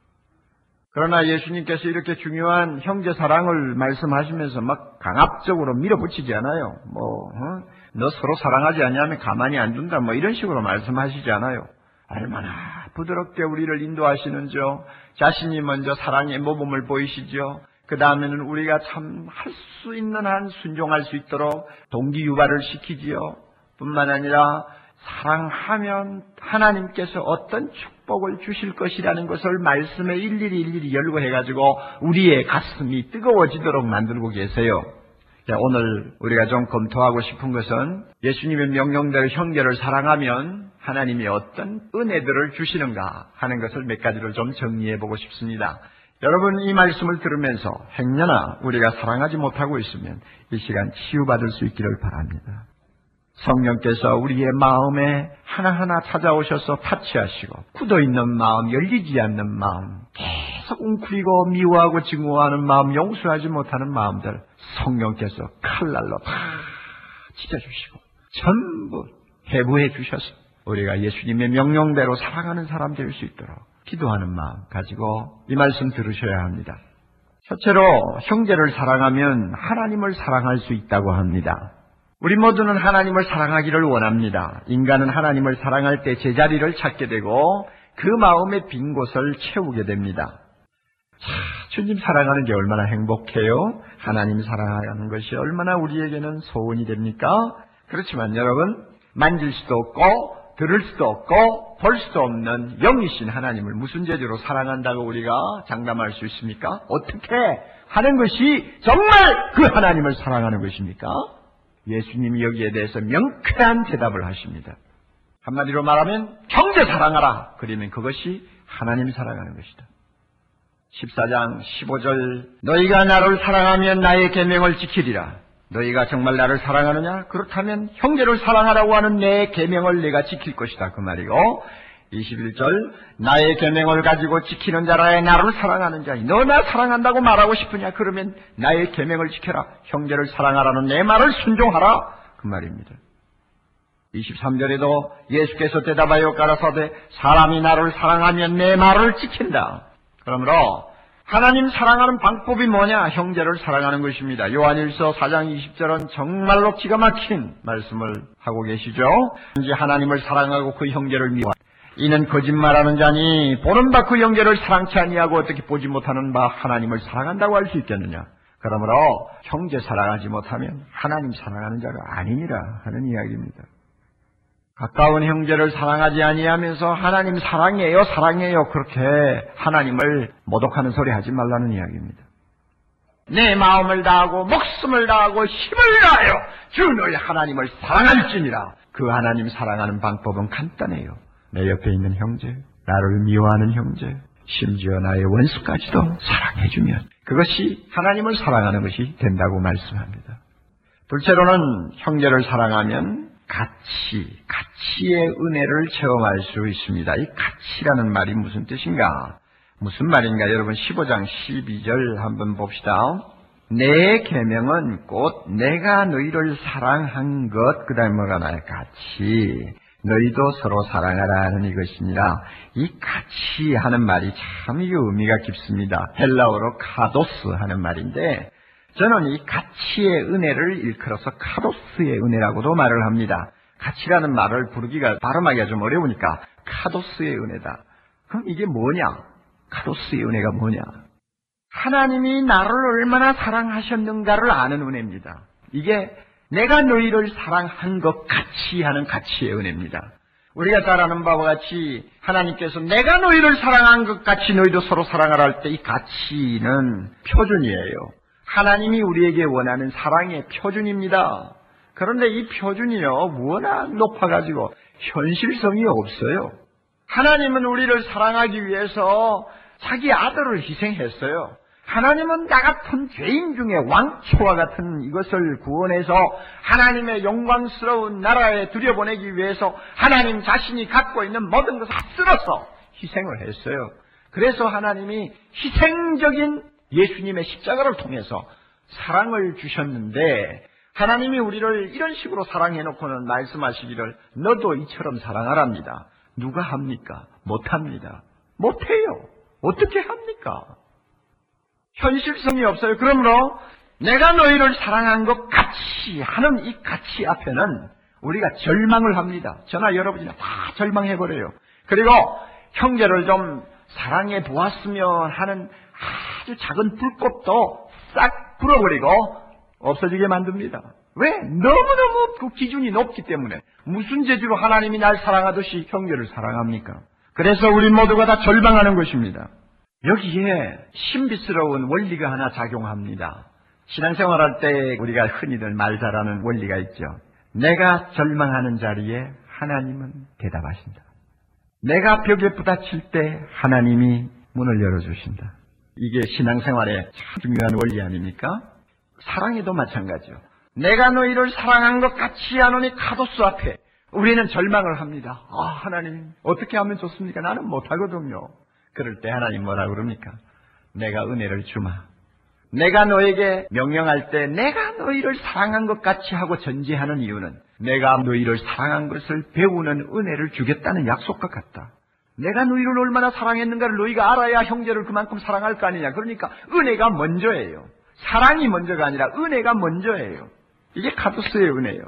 Speaker 9: 그러나 예수님께서 이렇게 중요한 형제 사랑을 말씀하시면서 막 강압적으로 밀어붙이지 않아요. 뭐, 어? 너 서로 사랑하지 않냐면 가만히 안 둔다. 뭐 이런 식으로 말씀하시지 않아요. 얼마나 부드럽게 우리를 인도하시는지요. 자신이 먼저 사랑의 모범을 보이시죠. 그 다음에는 우리가 참 할 수 있는 한 순종할 수 있도록 동기 유발을 시키지요. 뿐만 아니라 사랑하면 하나님께서 어떤 축복을 주실 것이라는 것을 말씀에 일일이 일일이 열고 해가지고 우리의 가슴이 뜨거워지도록 만들고 계세요. 네, 오늘 우리가 좀 검토하고 싶은 것은 예수님의 명령대로 형제를 사랑하면 하나님이 어떤 은혜들을 주시는가 하는 것을 몇 가지를 좀 정리해 보고 싶습니다. 여러분 이 말씀을 들으면서 행여나 우리가 사랑하지 못하고 있으면 이 시간 치유받을 수 있기를 바랍니다. 성령께서 우리의 마음에 하나하나 찾아오셔서 타치하시고 굳어있는 마음, 열리지 않는 마음, 계속 웅크리고 미워하고 증오하는 마음, 용서하지 못하는 마음들 성령께서 칼날로 다 찢어주시고 전부 해부해 주셔서 우리가 예수님의 명령대로 살아가는 사람 될 수 있도록 기도하는 마음 가지고 이 말씀 들으셔야 합니다. 첫째로 형제를 사랑하면 하나님을 사랑할 수 있다고 합니다. 우리 모두는 하나님을 사랑하기를 원합니다. 인간은 하나님을 사랑할 때 제자리를 찾게 되고 그 마음의 빈 곳을 채우게 됩니다. 자, 주님 사랑하는 게 얼마나 행복해요? 하나님 사랑하는 것이 얼마나 우리에게는 소원이 됩니까? 그렇지만 여러분, 만질 수도 없고, 들을 수도 없고, 볼 수도 없는 영이신 하나님을 무슨 재주로 사랑한다고 우리가 장담할 수 있습니까? 어떻게 하는 것이 정말 그 하나님을 사랑하는 것입니까? 예수님이 여기에 대해서 명쾌한 대답을 하십니다. 한마디로 말하면 경제 사랑하라. 그러면 그것이 하나님 사랑하는 것이다. 14장 15절 너희가 나를 사랑하면 나의 계명을 지키리라. 너희가 정말 나를 사랑하느냐? 그렇다면 형제를 사랑하라고 하는 내 계명을 내가 지킬 것이다. 그 말이고 21절 나의 계명을 가지고 지키는 자라에 나를 사랑하는 자니 너 나 사랑한다고 말하고 싶으냐? 그러면 나의 계명을 지켜라. 형제를 사랑하라는 내 말을 순종하라. 그 말입니다. 23절에도 예수께서 대답하여 가라사대 사람이 나를 사랑하면 내 말을 지킨다. 그러므로 하나님 사랑하는 방법이 뭐냐? 형제를 사랑하는 것입니다. 요한일서 4장 20절은 정말로 기가 막힌 말씀을 하고 계시죠. 이제 하나님을 사랑하고 그 형제를 미워. 이는 거짓말하는 자니 보는 바그 형제를 사랑치 아니하고 어떻게 보지 못하는 바 하나님을 사랑한다고 할 수 있겠느냐? 그러므로 형제 사랑하지 못하면 하나님 사랑하는 자가 아니니라 하는 이야기입니다. 가까운 형제를 사랑하지 아니하면서 하나님 사랑해요, 사랑해요 그렇게 하나님을 모독하는 소리 하지 말라는 이야기입니다. 내 마음을 다하고 목숨을 다하고 힘을 다하여 주 너희 하나님을 사랑할지니라. 그 하나님 사랑하는 방법은 간단해요. 내 옆에 있는 형제, 나를 미워하는 형제, 심지어 나의 원수까지도 사랑해주면 그것이 하나님을 사랑하는 것이 된다고 말씀합니다. 둘째로는 형제를 사랑하면 가치, 가치의 은혜를 체험할 수 있습니다. 이 가치라는 말이 무슨 뜻인가? 무슨 말인가? 여러분 15장 12절 한번 봅시다. 내 계명은 곧 내가 너희를 사랑한 것, 그 다음에 뭐가 나의 가치. 너희도 서로 사랑하라 하는 이것이니라. 이 가치 하는 말이 참 의미가 깊습니다. 헬라어로 카도스 하는 말인데, 저는 이 가치의 은혜를 일컬어서 카도스의 은혜라고도 말을 합니다. 가치라는 말을 부르기가 발음하기가 좀 어려우니까 카도스의 은혜다. 그럼 이게 뭐냐? 카도스의 은혜가 뭐냐? 하나님이 나를 얼마나 사랑하셨는가를 아는 은혜입니다. 이게 내가 너희를 사랑한 것 같이 하는 가치의 은혜입니다. 우리가 잘 아는 바와 같이 하나님께서 내가 너희를 사랑한 것 같이 너희도 서로 사랑하라 할 때 이 가치는 표준이에요. 하나님이 우리에게 원하는 사랑의 표준입니다. 그런데 이 표준이요, 워낙 높아가지고 현실성이 없어요. 하나님은 우리를 사랑하기 위해서 자기 아들을 희생했어요. 하나님은 나 같은 죄인 중에 왕초와 같은 이것을 구원해서 하나님의 영광스러운 나라에 들여보내기 위해서 하나님 자신이 갖고 있는 모든 것을 다 쓸어서 희생을 했어요. 그래서 하나님이 희생적인 예수님의 십자가를 통해서 사랑을 주셨는데 하나님이 우리를 이런 식으로 사랑해놓고는 말씀하시기를 너도 이처럼 사랑하랍니다. 누가 합니까? 못합니다. 못해요. 어떻게 합니까? 현실성이 없어요. 그러므로 내가 너희를 사랑한 것 같이 하는 이 가치 앞에는 우리가 절망을 합니다. 저나 여러분이나 다 절망해버려요. 그리고 형제를 좀 사랑해 보았으면 하는 아주 작은 불꽃도 싹 불어버리고 없어지게 만듭니다. 왜? 너무너무 그 기준이 높기 때문에 무슨 재주로 하나님이 날 사랑하듯이 형제를 사랑합니까? 그래서 우리 모두가 다 절망하는 것입니다. 여기에 신비스러운 원리가 하나 작용합니다. 신앙생활할 때 우리가 흔히들 말 잘하는 원리가 있죠. 내가 절망하는 자리에 하나님은 대답하신다. 내가 벽에 부딪힐 때 하나님이 문을 열어주신다. 이게 신앙생활의 참 중요한 원리 아닙니까? 사랑에도 마찬가지요. 내가 너희를 사랑한 것 같이 하노니 카도스 앞에 우리는 절망을 합니다. 아, 하나님, 어떻게 하면 좋습니까? 나는 못하거든요. 그럴 때 하나님 뭐라 그럽니까? 내가 은혜를 주마. 내가 너에게 명령할 때 내가 너희를 사랑한 것 같이 하고 전제하는 이유는 내가 너희를 사랑한 것을 배우는 은혜를 주겠다는 약속과 같다. 내가 너희를 얼마나 사랑했는가를 너희가 알아야 형제를 그만큼 사랑할 거 아니냐. 그러니까 은혜가 먼저예요. 사랑이 먼저가 아니라 은혜가 먼저예요. 이게 카도스의 은혜예요.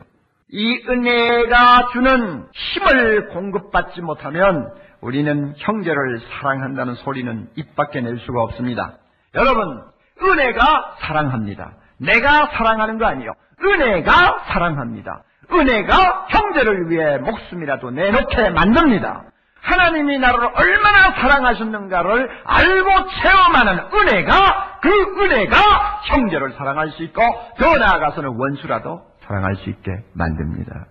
Speaker 9: 이 은혜가 주는 힘을 공급받지 못하면 우리는 형제를 사랑한다는 소리는 입 밖에 낼 수가 없습니다. 여러분, 은혜가 사랑합니다. 내가 사랑하는 거 아니요. 은혜가 사랑합니다. 은혜가 형제를 위해 목숨이라도 내놓게 만듭니다. 하나님이 나를 얼마나 사랑하셨는가를 알고 체험하는 은혜가 그 은혜가 형제를 사랑할 수 있고 더 나아가서는 원수라도 사랑할 수 있게 만듭니다.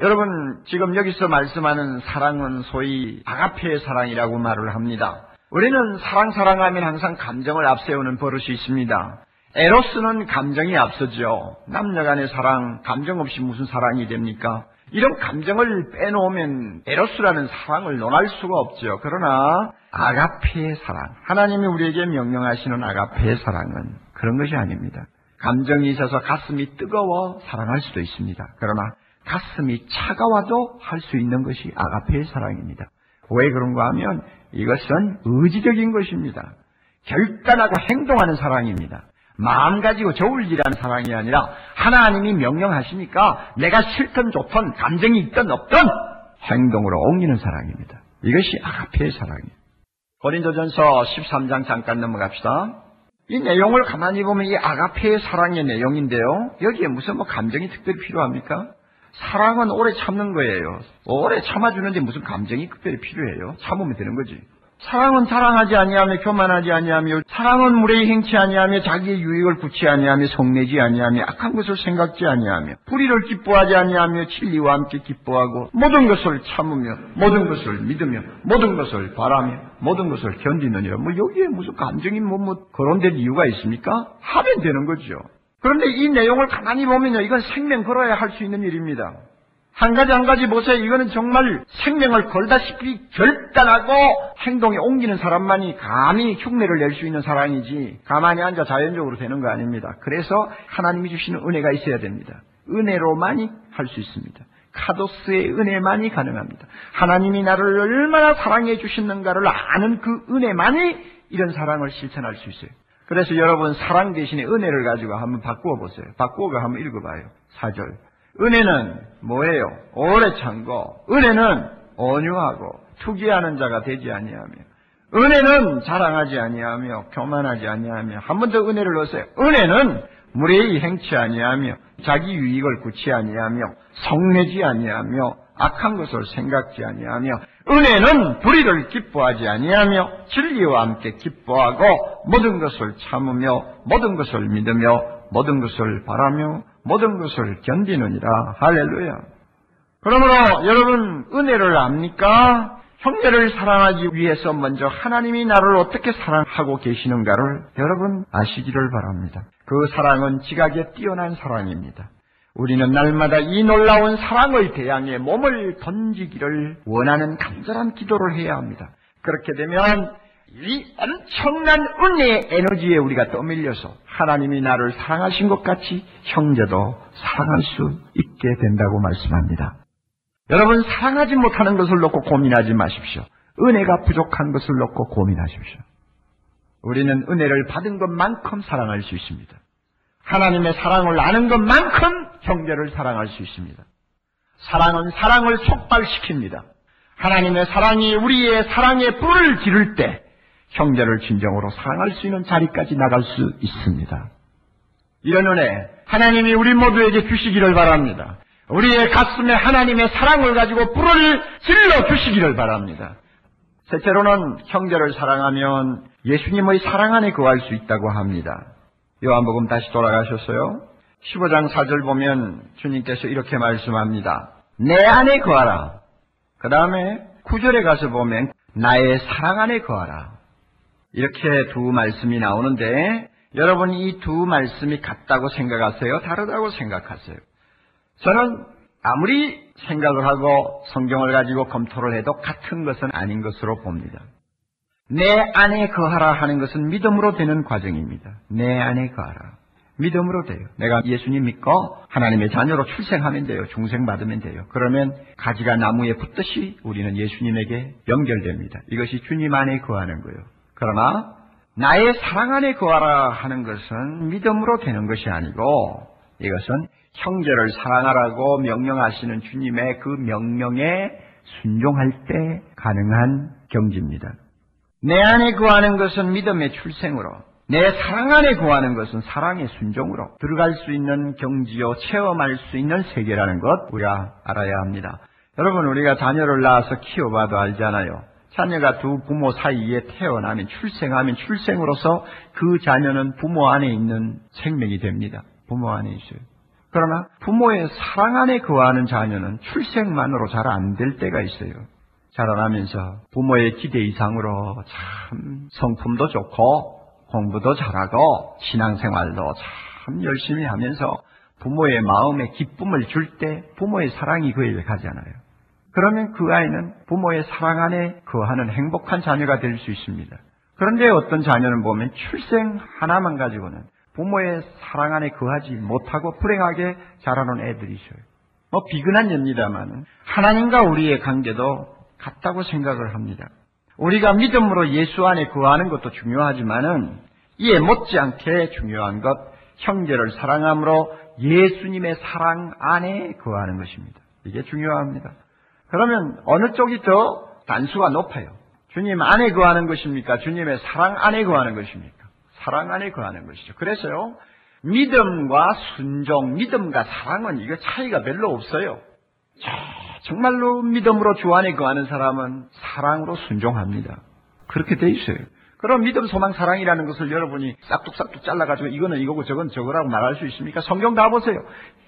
Speaker 9: 여러분 지금 여기서 말씀하는 사랑은 소위 아가페의 사랑이라고 말을 합니다. 우리는 사랑 사랑하면 항상 감정을 앞세우는 버릇이 있습니다. 에로스는 감정이 앞서죠. 남녀 간의 사랑, 감정 없이 무슨 사랑이 됩니까? 이런 감정을 빼놓으면 에로스라는 사랑을 논할 수가 없죠. 그러나 아가페의 사랑, 하나님이 우리에게 명령하시는 아가페의 사랑은 그런 것이 아닙니다. 감정이 있어서 가슴이 뜨거워 사랑할 수도 있습니다. 그러나 가슴이 차가워도 할 수 있는 것이 아가페의 사랑입니다. 왜 그런가 하면 이것은 의지적인 것입니다. 결단하고 행동하는 사랑입니다. 마음 가지고 저울질하는 사랑이 아니라 하나님이 명령하시니까 내가 싫든 좋든 감정이 있든 없든 행동으로 옮기는 사랑입니다. 이것이 아가페의 사랑이에요. 고린도전서 13장 잠깐 넘어갑시다. 이 내용을 가만히 보면 이 아가페의 사랑의 내용인데요. 여기에 무슨 뭐 감정이 특별히 필요합니까? 사랑은 오래 참는 거예요. 오래 참아주는데 무슨 감정이 특별히 필요해요? 참으면 되는 거지. 사랑은 사랑하지 아니하며 교만하지 아니하며 사랑은 무례히 행치 아니하며 자기의 유익을 구치 아니하며 성내지 아니하며 악한 것을 생각지 아니하며 불의를 기뻐하지 아니하며 진리와 함께 기뻐하고 모든 것을 참으며 모든 것을 믿으며 모든 것을 바라며 모든 것을 견디느니라. 뭐 여기에 무슨 감정이 뭐, 뭐데 이유가 있습니까? 하면 되는 거죠. 그런데 이 내용을 가만히 보면요. 이건 생명 걸어야 할 수 있는 일입니다. 한 가지 한 가지 보세요. 이거는 정말 생명을 걸다시피 결단하고 행동에 옮기는 사람만이 감히 흉내를 낼 수 있는 사랑이지 가만히 앉아 자연적으로 되는 거 아닙니다. 그래서 하나님이 주시는 은혜가 있어야 됩니다. 은혜로만이 할 수 있습니다. 카도스의 은혜만이 가능합니다. 하나님이 나를 얼마나 사랑해 주시는가를 아는 그 은혜만이 이런 사랑을 실천할 수 있어요. 그래서 여러분 사랑 대신에 은혜를 가지고 한번 바꾸어 보세요. 바꾸어 한번 읽어봐요. 4절. 은혜는 뭐예요? 오래 참고 은혜는 온유하고 투기하는 자가 되지 아니하며 은혜는 자랑하지 아니하며 교만하지 아니하며 한 번 더 은혜를 넣으세요. 은혜는 무례히 행치 아니하며 자기 유익을 구치 아니하며 성내지 아니하며 악한 것을 생각지 아니하며 은혜는 불의를 기뻐하지 아니하며 진리와 함께 기뻐하고 모든 것을 참으며 모든 것을 믿으며 모든 것을 바라며 모든 것을 견디느니라 할렐루야. 그러므로 여러분 은혜를 압니까? 형제를 사랑하기 위해서 먼저 하나님이 나를 어떻게 사랑하고 계시는가를 여러분 아시기를 바랍니다. 그 사랑은 지각에 뛰어난 사랑입니다. 우리는 날마다 이 놀라운 사랑을 대항해 몸을 던지기를 원하는 간절한 기도를 해야 합니다. 그렇게 되면 이 엄청난 은혜의 에너지에 우리가 떠밀려서 하나님이 나를 사랑하신 것 같이 형제도 사랑할 수 있게 된다고 말씀합니다. 여러분 사랑하지 못하는 것을 놓고 고민하지 마십시오. 은혜가 부족한 것을 놓고 고민하십시오. 우리는 은혜를 받은 것만큼 사랑할 수 있습니다. 하나님의 사랑을 아는 것만큼 형제를 사랑할 수 있습니다. 사랑은 사랑을 촉발시킵니다. 하나님의 사랑이 우리의 사랑의 불을 지를 때 형제를 진정으로 사랑할 수 있는 자리까지 나갈 수 있습니다. 이런 은혜 하나님이 우리 모두에게 주시기를 바랍니다. 우리의 가슴에 하나님의 사랑을 가지고 불을 질러 주시기를 바랍니다. 셋째로는 형제를 사랑하면 예수님의 사랑 안에 거할 수 있다고 합니다. 요한복음 다시 돌아가셨어요. 15장 4절 보면 주님께서 이렇게 말씀합니다. 내 안에 거하라. 그 다음에 9절에 가서 보면 나의 사랑 안에 거하라. 이렇게 두 말씀이 나오는데 여러분 이 두 말씀이 같다고 생각하세요? 다르다고 생각하세요? 저는 아무리 생각을 하고 성경을 가지고 검토를 해도 같은 것은 아닌 것으로 봅니다. 내 안에 거하라 하는 것은 믿음으로 되는 과정입니다. 내 안에 거하라. 믿음으로 돼요. 내가 예수님 믿고 하나님의 자녀로 출생하면 돼요. 중생 받으면 돼요. 그러면 가지가 나무에 붙듯이 우리는 예수님에게 연결됩니다. 이것이 주님 안에 거하는 거예요. 그러나 나의 사랑 안에 거하라 하는 것은 믿음으로 되는 것이 아니고 이것은 형제를 사랑하라고 명령하시는 주님의 그 명령에 순종할 때 가능한 경지입니다. 내 안에 거하는 것은 믿음의 출생으로 내 사랑 안에 구하는 것은 사랑의 순종으로 들어갈 수 있는 경지요 체험할 수 있는 세계라는 것 우리가 알아야 합니다. 여러분 우리가 자녀를 낳아서 키워봐도 알잖아요. 자녀가 두 부모 사이에 태어나면 출생하면 출생으로서 그 자녀는 부모 안에 있는 생명이 됩니다. 부모 안에 있어요. 그러나 부모의 사랑 안에 거하는 자녀는 출생만으로 잘 안 될 때가 있어요. 자라나면서 부모의 기대 이상으로 참 성품도 좋고 공부도 잘하고 신앙생활도 참 열심히 하면서 부모의 마음에 기쁨을 줄 때 부모의 사랑이 그에게 가잖아요. 그러면 그 아이는 부모의 사랑 안에 거하는 행복한 자녀가 될 수 있습니다. 그런데 어떤 자녀는 보면 출생 하나만 가지고는 부모의 사랑 안에 거하지 못하고 불행하게 자라는 애들이 있어요. 뭐 비근한 예입니다만 하나님과 우리의 관계도 같다고 생각을 합니다. 우리가 믿음으로 예수 안에 거하는 것도 중요하지만은 이에 못지않게 중요한 것 형제를 사랑함으로 예수님의 사랑 안에 거하는 것입니다. 이게 중요합니다. 그러면 어느 쪽이 더 단수가 높아요? 주님 안에 거하는 것입니까? 주님의 사랑 안에 거하는 것입니까? 사랑 안에 거하는 것이죠. 그래서요, 믿음과 순종, 믿음과 사랑은 이거 차이가 별로 없어요. 정말로 믿음으로 주 안에 거하는 사람은 사랑으로 순종합니다. 그렇게 돼 있어요. 그럼 믿음, 소망, 사랑이라는 것을 여러분이 싹둑싹둑 잘라가지고 이거는 이거고 저건 저거라고 말할 수 있습니까? 성경 다 보세요.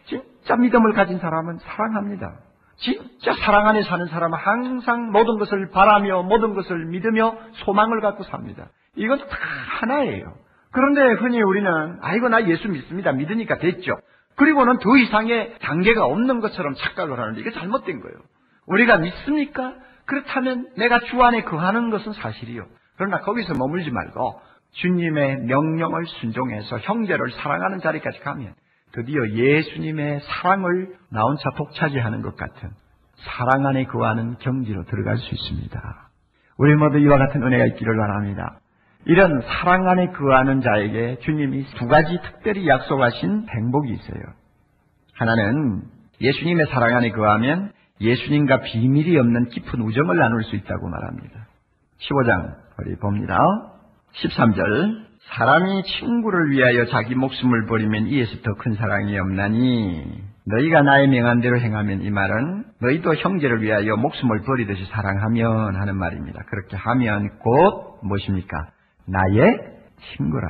Speaker 9: 진짜 믿음을 가진 사람은 사랑합니다. 진짜 사랑 안에 사는 사람은 항상 모든 것을 바라며 모든 것을 믿으며 소망을 갖고 삽니다. 이건 다 하나예요. 그런데 흔히 우리는 아이고 나 예수 믿습니다. 믿으니까 됐죠. 그리고는 더 이상의 단계가 없는 것처럼 착각을 하는데 이게 잘못된 거예요. 우리가 믿습니까? 그렇다면 내가 주 안에 거하는 것은 사실이요. 그러나 거기서 머물지 말고 주님의 명령을 순종해서 형제를 사랑하는 자리까지 가면 드디어 예수님의 사랑을 나 혼자 독차지하는 것 같은 사랑 안에 거하는 경지로 들어갈 수 있습니다. 우리 모두 이와 같은 은혜가 있기를 바랍니다. 이런 사랑 안에 거하는 자에게 주님이 두 가지 특별히 약속하신 행복이 있어요. 하나는 예수님의 사랑 안에 거하면 예수님과 비밀이 없는 깊은 우정을 나눌 수 있다고 말합니다. 15장 우리 봅니다. 13절 사람이 친구를 위하여 자기 목숨을 버리면 이에서 더 큰 사랑이 없나니 너희가 나의 명한 대로 행하면 이 말은 너희도 형제를 위하여 목숨을 버리듯이 사랑하면 하는 말입니다. 그렇게 하면 곧 무엇입니까? 나의 친구라.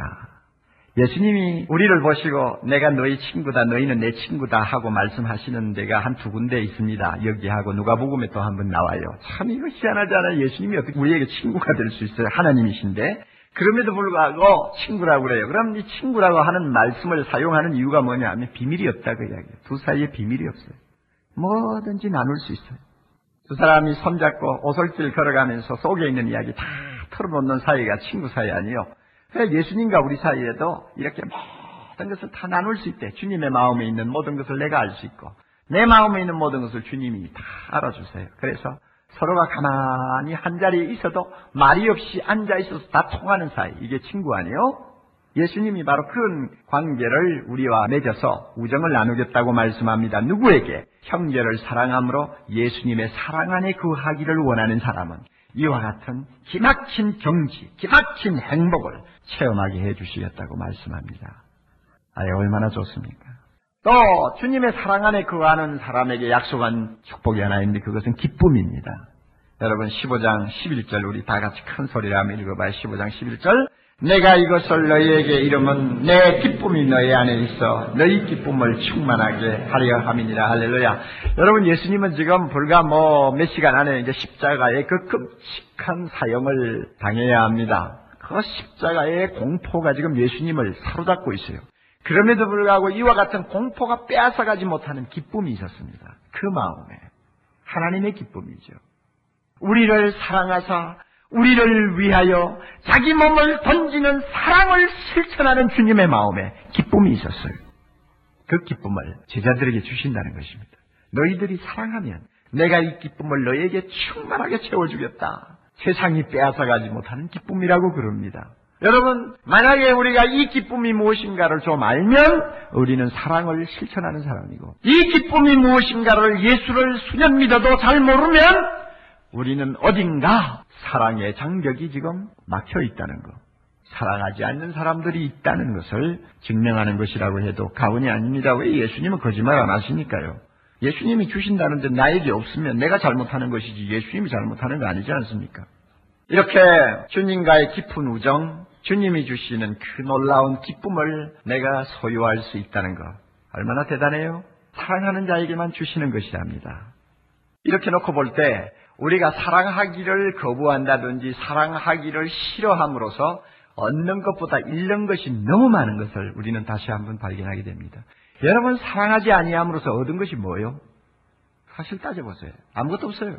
Speaker 9: 예수님이 우리를 보시고 내가 너희 친구다, 너희는 내 친구다 하고 말씀하시는 데가 한 두 군데 있습니다. 여기하고 누가복음에 또 한 번 나와요. 참 이거 희한하잖아요. 예수님이 어떻게 우리에게 친구가 될 수 있어요? 하나님이신데 그럼에도 불구하고 친구라고 그래요. 그럼 이 친구라고 하는 말씀을 사용하는 이유가 뭐냐면 비밀이 없다고 이야기해요. 두 사이에 비밀이 없어요. 뭐든지 나눌 수 있어요. 두 사람이 손잡고 오솔길 걸어가면서 속에 있는 이야기 다 털어놓는 사이가 친구 사이 아니요. 예수님과 우리 사이에도 이렇게 모든 것을 다 나눌 수 있대. 주님의 마음에 있는 모든 것을 내가 알 수 있고 내 마음에 있는 모든 것을 주님이 다 알아주세요. 그래서 서로가 가만히 한 자리에 있어도 말이 없이 앉아 있어서 다 통하는 사이. 이게 친구 아니에요? 예수님이 바로 그런 관계를 우리와 맺어서 우정을 나누겠다고 말씀합니다. 누구에게? 형제를 사랑함으로 예수님의 사랑 안에 거하기를 원하는 사람은 이와 같은 기막힌 경지, 기막힌 행복을 체험하게 해주시겠다고 말씀합니다. 아예 얼마나 좋습니까? 또 주님의 사랑 안에 거하는 사람에게 약속한 축복이 하나 있는데 그것은 기쁨입니다. 여러분 15장 11절 우리 다 같이 큰 소리로 한번 읽어봐요. 15장 11절 내가 이것을 너희에게 이르면 내 기쁨이 너희 안에 있어 너희 기쁨을 충만하게 하려 함이니라 할렐루야. 여러분 예수님은 지금 불과 뭐 몇 시간 안에 이제 십자가의 그 끔찍한 사형을 당해야 합니다. 그 십자가의 공포가 지금 예수님을 사로잡고 있어요. 그럼에도 불구하고 이와 같은 공포가 빼앗아가지 못하는 기쁨이 있었습니다. 그 마음에 하나님의 기쁨이죠. 우리를 사랑하사 우리를 위하여 자기 몸을 던지는 사랑을 실천하는 주님의 마음에 기쁨이 있었어요. 그 기쁨을 제자들에게 주신다는 것입니다. 너희들이 사랑하면 내가 이 기쁨을 너에게 충만하게 채워주겠다. 세상이 빼앗아가지 못하는 기쁨이라고 그럽니다. 여러분, 만약에 우리가 이 기쁨이 무엇인가를 좀 알면 우리는 사랑을 실천하는 사람이고, 이 기쁨이 무엇인가를 예수를 수년 믿어도 잘 모르면 우리는 어딘가 사랑의 장벽이 지금 막혀 있다는 것. 사랑하지 않는 사람들이 있다는 것을 증명하는 것이라고 해도 가언이 아닙니다. 왜 예수님은 거짓말 안 하시니까요. 예수님이 주신다는데 나에게 없으면 내가 잘못하는 것이지 예수님이 잘못하는 거 아니지 않습니까? 이렇게 주님과의 깊은 우정, 주님이 주시는 그 놀라운 기쁨을 내가 소유할 수 있다는 것. 얼마나 대단해요? 사랑하는 자에게만 주시는 것이랍니다. 이렇게 놓고 볼 때 우리가 사랑하기를 거부한다든지 사랑하기를 싫어함으로써 얻는 것보다 잃는 것이 너무 많은 것을 우리는 다시 한번 발견하게 됩니다. 여러분 사랑하지 아니함으로써 얻은 것이 뭐예요? 사실 따져보세요. 아무것도 없어요.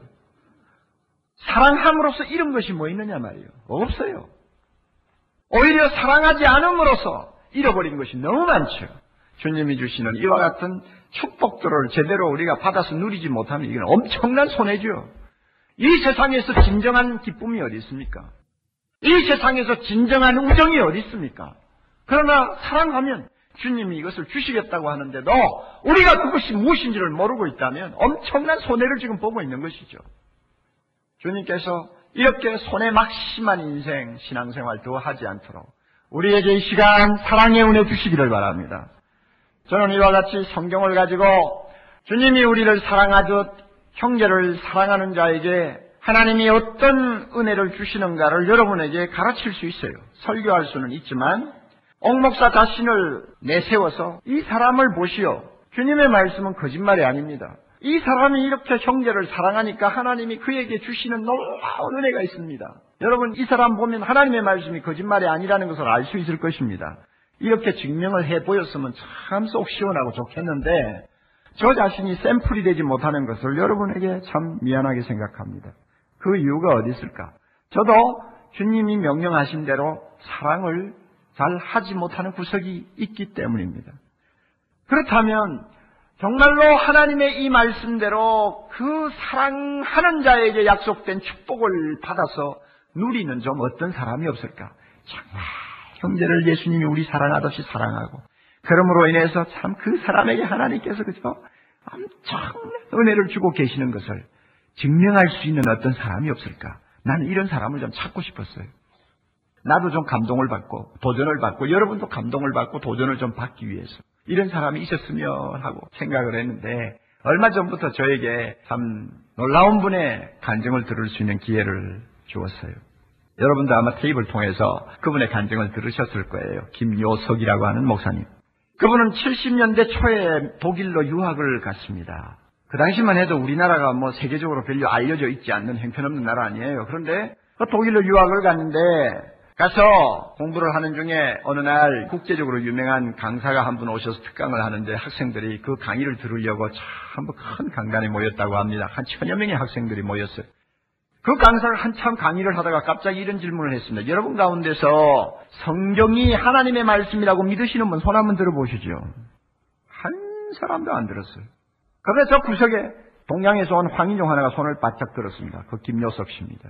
Speaker 9: 사랑함으로써 잃은 것이 뭐 있느냐 말이에요. 없어요. 오히려 사랑하지 않음으로써 잃어버린 것이 너무 많죠. 주님이 주시는 이와 같은 축복들을 제대로 우리가 받아서 누리지 못하면 이건 엄청난 손해죠. 이 세상에서 진정한 기쁨이 어디 있습니까? 이 세상에서 진정한 우정이 어디 있습니까? 그러나 사랑하면 주님이 이것을 주시겠다고 하는데도 우리가 그것이 무엇인지를 모르고 있다면 엄청난 손해를 지금 보고 있는 것이죠. 주님께서 이렇게 손해 막심한 인생, 신앙생활 도 하지 않도록 우리에게 이 시간 사랑의 은혜 주시기를 바랍니다. 저는 이와 같이 성경을 가지고 주님이 우리를 사랑하듯 형제를 사랑하는 자에게 하나님이 어떤 은혜를 주시는가를 여러분에게 가르칠 수 있어요. 설교할 수는 있지만 옥목사 자신을 내세워서 이 사람을 보시오. 주님의 말씀은 거짓말이 아닙니다. 이 사람이 이렇게 형제를 사랑하니까 하나님이 그에게 주시는 놀라운 은혜가 있습니다. 여러분 이 사람 보면 하나님의 말씀이 거짓말이 아니라는 것을 알 수 있을 것입니다. 이렇게 증명을 해 보였으면 참 속 시원하고 좋겠는데 저 자신이 샘플이 되지 못하는 것을 여러분에게 참 미안하게 생각합니다. 그 이유가 어디 있을까? 저도 주님이 명령하신 대로 사랑을 잘 하지 못하는 구석이 있기 때문입니다. 그렇다면 정말로 하나님의 이 말씀대로 그 사랑하는 자에게 약속된 축복을 받아서 누리는 좀 어떤 사람이 없을까? 정말 형제를 예수님이 우리 사랑하듯이 사랑하고 그러므로 인해서 참 그 사람에게 하나님께서 그죠? 엄청난 은혜를 주고 계시는 것을 증명할 수 있는 어떤 사람이 없을까? 나는 이런 사람을 좀 찾고 싶었어요. 나도 좀 감동을 받고 도전을 받고 여러분도 감동을 받고 도전을 좀 받기 위해서 이런 사람이 있었으면 하고 생각을 했는데 얼마 전부터 저에게 참 놀라운 분의 간증을 들을 수 있는 기회를 주었어요. 여러분도 아마 테이블 통해서 그분의 간증을 들으셨을 거예요. 김요석이라고 하는 목사님. 그분은 70년대 초에 독일로 유학을 갔습니다. 그 당시만 해도 우리나라가 뭐 세계적으로 별로 알려져 있지 않는 형편없는 나라 아니에요. 그런데 그 독일로 유학을 갔는데 가서 공부를 하는 중에 어느 날 국제적으로 유명한 강사가 한 분 오셔서 특강을 하는데 학생들이 그 강의를 들으려고 참 큰 강단에 모였다고 합니다. 한 천여 명의 학생들이 모였어요. 그 강사가 한참 강의를 하다가 갑자기 이런 질문을 했습니다. 여러분 가운데서 성경이 하나님의 말씀이라고 믿으시는 분 손 한번 들어보시죠. 한 사람도 안 들었어요. 저 구석에 동양에서 온 황인종 하나가 손을 바짝 들었습니다. 그 김요섭 씨입니다.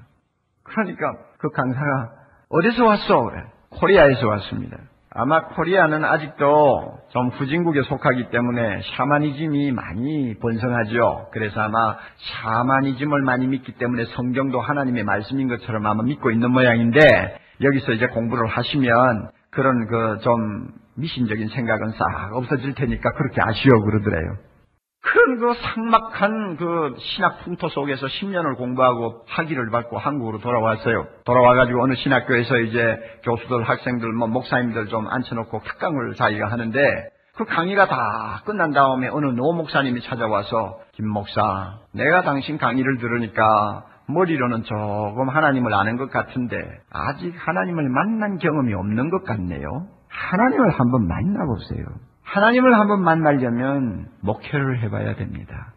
Speaker 9: 그러니까 그 강사가 어디서 왔어? 그래. 코리아에서 왔습니다. 아마 코리아는 아직도 좀 후진국에 속하기 때문에 샤머니즘이 많이 번성하죠. 그래서 아마 샤머니즘을 많이 믿기 때문에 성경도 하나님의 말씀인 것처럼 아마 믿고 있는 모양인데 여기서 이제 공부를 하시면 그런 그 좀 미신적인 생각은 싹 없어질 테니까 그렇게 아쉬워 그러더래요. 큰그 삭막한 그 신학 풍토 속에서 10년을 공부하고 학위를 받고 한국으로 돌아왔어요. 돌아와가지고 어느 신학교에서 이제 교수들, 학생들, 뭐 목사님들 좀 앉혀놓고 특강을 자기가 하는데 그 강의가 다 끝난 다음에 어느 노 목사님이 찾아와서 김 목사, 내가 당신 강의를 들으니까 머리로는 조금 하나님을 아는 것 같은데 아직 하나님을 만난 경험이 없는 것 같네요. 하나님을 한번 만나보세요. 하나님을 한번 만나려면 목회를 해봐야 됩니다.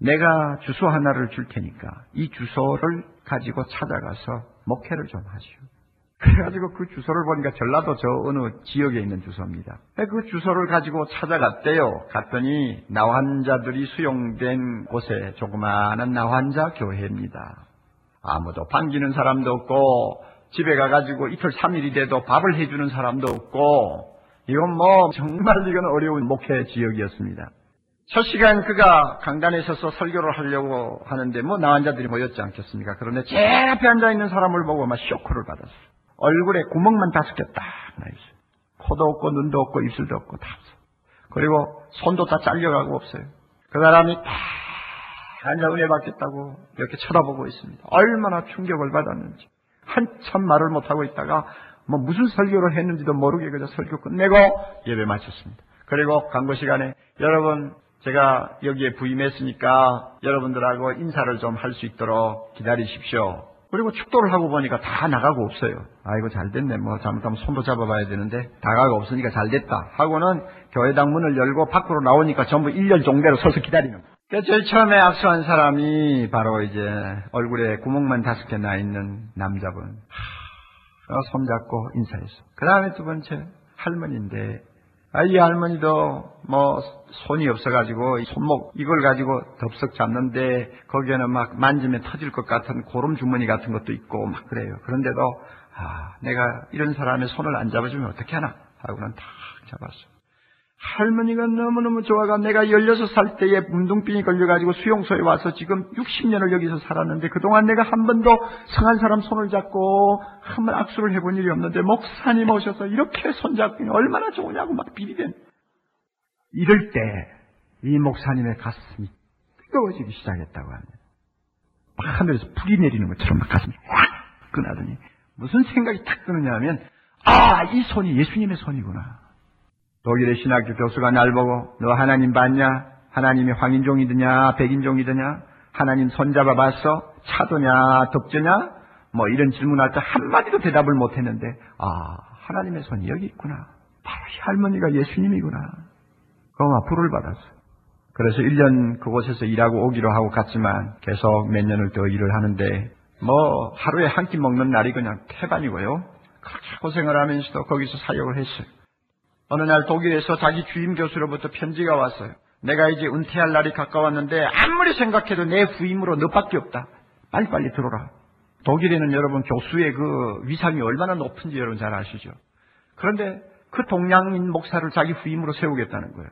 Speaker 9: 내가 주소 하나를 줄 테니까 이 주소를 가지고 찾아가서 목회를 좀 하시오. 그래가지고 그 주소를 보니까 전라도 저 어느 지역에 있는 주소입니다. 그 주소를 가지고 찾아갔대요. 갔더니 나환자들이 수용된 곳에 조그마한 나환자 교회입니다. 아무도 반기는 사람도 없고 집에 가가지고 이틀 3일이 돼도 밥을 해주는 사람도 없고 이건 뭐 정말 이건 어려운 목회 지역이었습니다. 첫 시간 그가 강단에 서서 설교를 하려고 하는데 뭐 나환자들이 모였지 않겠습니까? 그런데 제일 앞에 앉아 있는 사람을 보고 막 쇼크를 받았어요. 얼굴에 구멍만 다섯 개 딱 나 있어요. 코도 없고 눈도 없고 입술도 없고 다 없어. 그리고 손도 다 잘려가고 없어요. 그 사람이 딱 앉아 은혜 받겠다고 이렇게 쳐다보고 있습니다. 얼마나 충격을 받았는지. 한참 말을 못하고 있다가 뭐 무슨 설교를 했는지도 모르게 그저 설교 끝내고 예배 마쳤습니다. 그리고 광고 시간에 여러분 제가 여기에 부임했으니까 여러분들하고 인사를 좀 할 수 있도록 기다리십시오. 그리고 축도를 하고 보니까 다 나가고 없어요. 아이고 잘 됐네. 뭐 잘못하면 손도 잡아봐야 되는데 다가가 없으니까 잘 됐다. 하고는 교회당 문을 열고 밖으로 나오니까 전부 일렬 종대로 서서 기다리는. 그래서 제일 처음에 악수한 사람이 바로 이제 얼굴에 구멍만 다섯 개 나 있는 남자분. 하, 손잡고 인사했어. 그 다음에 두 번째 할머니인데 아, 이 할머니도 뭐 손이 없어가지고 손목 이걸 가지고 덥석 잡는데 거기에는 막 만지면 터질 것 같은 고름 주머니 같은 것도 있고 막 그래요. 그런데도 아 내가 이런 사람의 손을 안 잡아주면 어떻게 하나 하고는 탁 잡았어. 할머니가 너무너무 좋아가 내가 16살 때에 문둥병이 걸려가지고 수용소에 와서 지금 60년을 여기서 살았는데 그동안 내가 한 번도 성한 사람 손을 잡고 한 번 악수를 해본 일이 없는데 목사님 오셔서 이렇게 손잡기는 얼마나 좋으냐고 막 비비댄. 이럴 때 이 목사님의 가슴이 뜨거워지기 시작했다고 합니다. 막 하늘에서 불이 내리는 것처럼 막 가슴이 확 끈하더니 무슨 생각이 탁 드느냐 하면 아, 이 손이 예수님의 손이구나. 독일의 신학교 교수가 날 보고 너 하나님 봤냐? 하나님이 황인종이드냐? 백인종이드냐? 하나님 손잡아 봤어? 차도냐? 덕저냐? 뭐 이런 질문할 때 한마디도 대답을 못했는데 아 하나님의 손이 여기 있구나. 바로 이 할머니가 예수님이구나. 그마 불을 받았어. 그래서 1년 그곳에서 일하고 오기로 하고 갔지만 계속 몇 년을 더 일을 하는데 뭐 하루에 한 끼 먹는 날이 그냥 태반이고요. 그렇게 고생을 하면서도 거기서 사역을 했어요. 어느 날 독일에서 자기 주임 교수로부터 편지가 왔어요. 내가 이제 은퇴할 날이 가까웠는데 아무리 생각해도 내 부임으로 너밖에 없다. 빨리빨리 들어라. 독일에는 여러분 교수의 그 위상이 얼마나 높은지 여러분 잘 아시죠? 그런데 그 동양인 목사를 자기 후임으로 세우겠다는 거예요.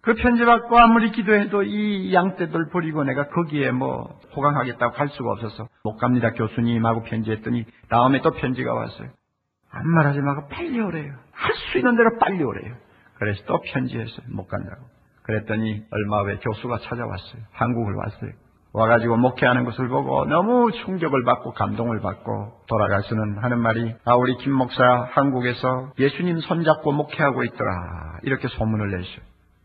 Speaker 9: 그 편지 받고 아무리 기도해도 이 양떼들 버리고 내가 거기에 뭐 호강하겠다고 할 수가 없어서 못 갑니다 교수님 하고 편지했더니 다음에 또 편지가 왔어요. 아무 말 하지 말고 빨리 오래요. 할 수 있는 대로 빨리 오래요. 그래서 또 편지했어요. 못 간다고. 그랬더니 얼마 후에 교수가 찾아왔어요. 한국을 왔어요. 와가지고 목회하는 것을 보고 너무 충격을 받고 감동을 받고 돌아가서는 하는 말이 아 우리 김 목사 한국에서 예수님 손잡고 목회하고 있더라 이렇게 소문을 내셔요.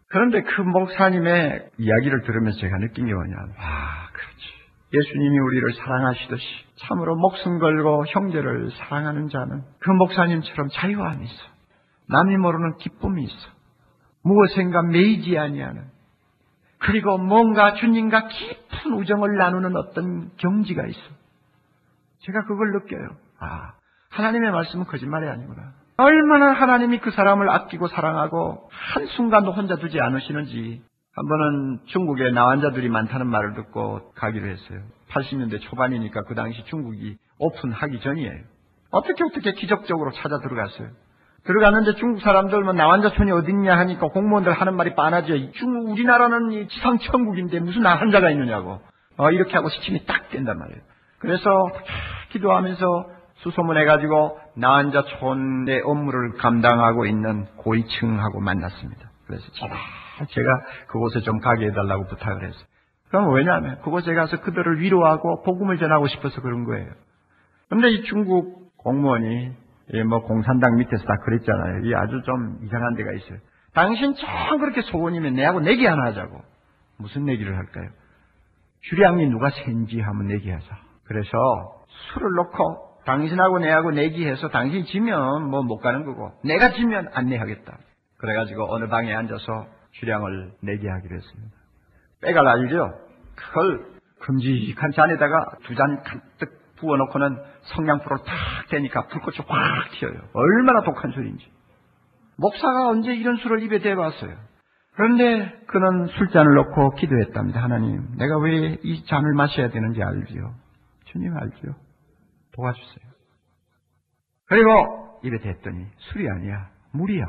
Speaker 9: 그런데 그 목사님의 이야기를 들으면서 제가 느낀 게 뭐냐면 아 그렇지 예수님이 우리를 사랑하시듯이 참으로 목숨 걸고 형제를 사랑하는 자는 그 목사님처럼 자유함이 있어. 남이 모르는 기쁨이 있어. 무엇인가 매이지 아니하는 그리고 뭔가 주님과 깊은 우정을 나누는 어떤 경지가 있어. 제가 그걸 느껴요. 아, 하나님의 말씀은 거짓말이 아니구나. 얼마나 하나님이 그 사람을 아끼고 사랑하고 한순간도 혼자 두지 않으시는지 한 번은 중국에 나환자들이 많다는 말을 듣고 가기로 했어요. 80년대 초반이니까 그 당시 중국이 오픈하기 전이에요. 어떻게 어떻게 기적적으로 찾아 들어갔어요. 들어갔는데 중국 사람들 뭐 나환자촌이 어딨냐 하니까 공무원들 하는 말이 빤하죠. 중국 우리나라는 지상 천국인데 무슨 나환자가 있느냐고. 어, 이렇게 하고 시침이 딱 된단 말이에요. 그래서 기도하면서 수소문해가지고 나환자촌의 업무를 감당하고 있는 고위층하고 만났습니다. 그래서 제발 제가 그곳에 좀 가게 해달라고 부탁을 했어요. 그럼 왜냐하면 그곳에 가서 그들을 위로하고 복음을 전하고 싶어서 그런 거예요. 근데 이 중국 공무원이 뭐 공산당 밑에서 다 그랬잖아요. 이 아주 좀 이상한 데가 있어요. 당신 참 그렇게 소원이면 내하고 내기 하나 하자고. 무슨 내기를 할까요? 주량이 누가 센지 한번 내기하자. 그래서 술을 놓고 당신하고 내하고 내기해서 당신 지면 뭐 못 가는 거고 내가 지면 안내하겠다. 그래가지고 어느 방에 앉아서 주량을 내기하기로 했습니다. 빼갈 알죠? 그걸 큼직한 잔에다가 두 잔 가득 부어놓고는 성냥불을 탁 대니까 불꽃이 확 튀어요. 얼마나 독한 술인지. 목사가 언제 이런 술을 입에 대봤어요. 그런데 그는 술잔을 놓고 기도했답니다. 하나님, 내가 왜 이 잔을 마셔야 되는지 알지요? 주님 알지요? 도와주세요. 그리고 입에 댔더니 술이 아니야. 물이야.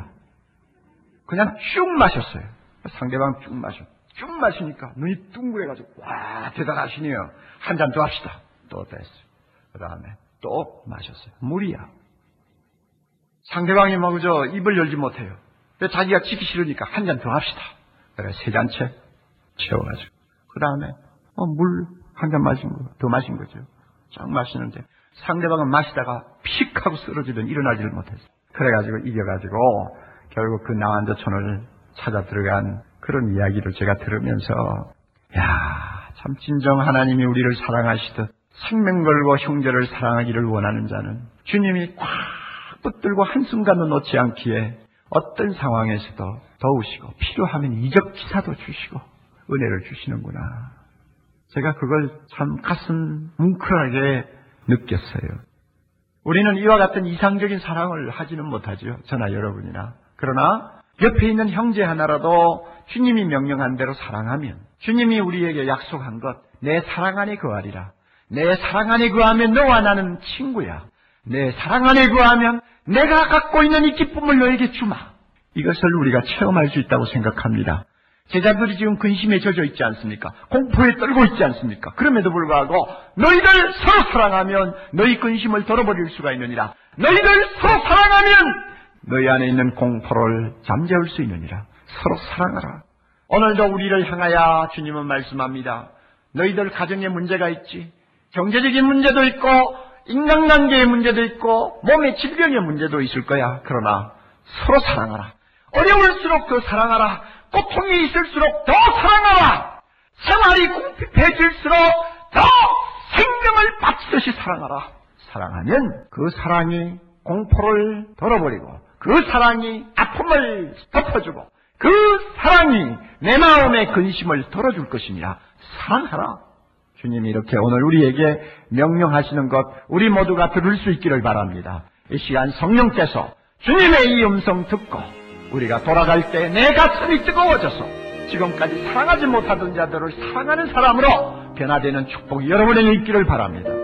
Speaker 9: 그냥 쭉 마셨어요. 상대방 쭉 마셔. 쭉 마시니까 눈이 둥그래가지고 와 대단하시네요. 한 잔 더 합시다. 또 됐어요. 그 다음에 또 마셨어요. 물이야. 상대방이 막 그저 입을 열지 못해요. 자기가 지기 싫으니까 한 잔 더 합시다. 그래 세 잔째 채워가지고 그 다음에 어, 물 한 잔 마신 거, 더 마신 거죠. 쫙 마시는데 상대방은 마시다가 픽 하고 쓰러지던 일어나지를 못했어요. 그래가지고 이겨가지고 결국 그 나완저촌을 찾아 들어간 그런 이야기를 제가 들으면서 야, 참 진정 하나님이 우리를 사랑하시듯 생명 걸고 형제를 사랑하기를 원하는 자는 주님이 꽉 붙들고 한순간도 놓지 않기에 어떤 상황에서도 도우시고 필요하면 이적 기사도 주시고 은혜를 주시는구나. 제가 그걸 참 가슴 뭉클하게 느꼈어요. 우리는 이와 같은 이상적인 사랑을 하지는 못하죠. 저나 여러분이나. 그러나 옆에 있는 형제 하나라도 주님이 명령한 대로 사랑하면 주님이 우리에게 약속한 것, 내 사랑 안에 거하리라. 내 사랑 안에 거하면 너와 나는 친구야. 내 사랑 안에 거하면 내가 갖고 있는 이 기쁨을 너에게 주마. 이것을 우리가 체험할 수 있다고 생각합니다. 제자들이 지금 근심에 젖어 있지 않습니까? 공포에 떨고 있지 않습니까? 그럼에도 불구하고 너희들 서로 사랑하면 너희 근심을 덜어버릴 수가 있느니라. 너희들 서로 사랑하면 너희 안에 있는 공포를 잠재울 수 있느니라. 서로 사랑하라. 오늘도 우리를 향하여 주님은 말씀합니다. 너희들 가정에 문제가 있지. 경제적인 문제도 있고 인간관계의 문제도 있고 몸의 질병의 문제도 있을 거야. 그러나 서로 사랑하라. 어려울수록 더 사랑하라. 고통이 있을수록 더 사랑하라. 생활이 궁핍해질수록 더 생명을 바치듯이 사랑하라. 사랑하면 그 사랑이 공포를 덜어버리고 그 사랑이 아픔을 덮어주고 그 사랑이 내 마음의 근심을 덜어줄 것이니라. 사랑하라. 주님이 이렇게 오늘 우리에게 명령하시는 것 우리 모두가 들을 수 있기를 바랍니다. 이 시간 성령께서 주님의 이 음성 듣고 우리가 돌아갈 때 내 가슴이 뜨거워져서 지금까지 사랑하지 못하던 자들을 사랑하는 사람으로 변화되는 축복이 여러분에게 있기를 바랍니다.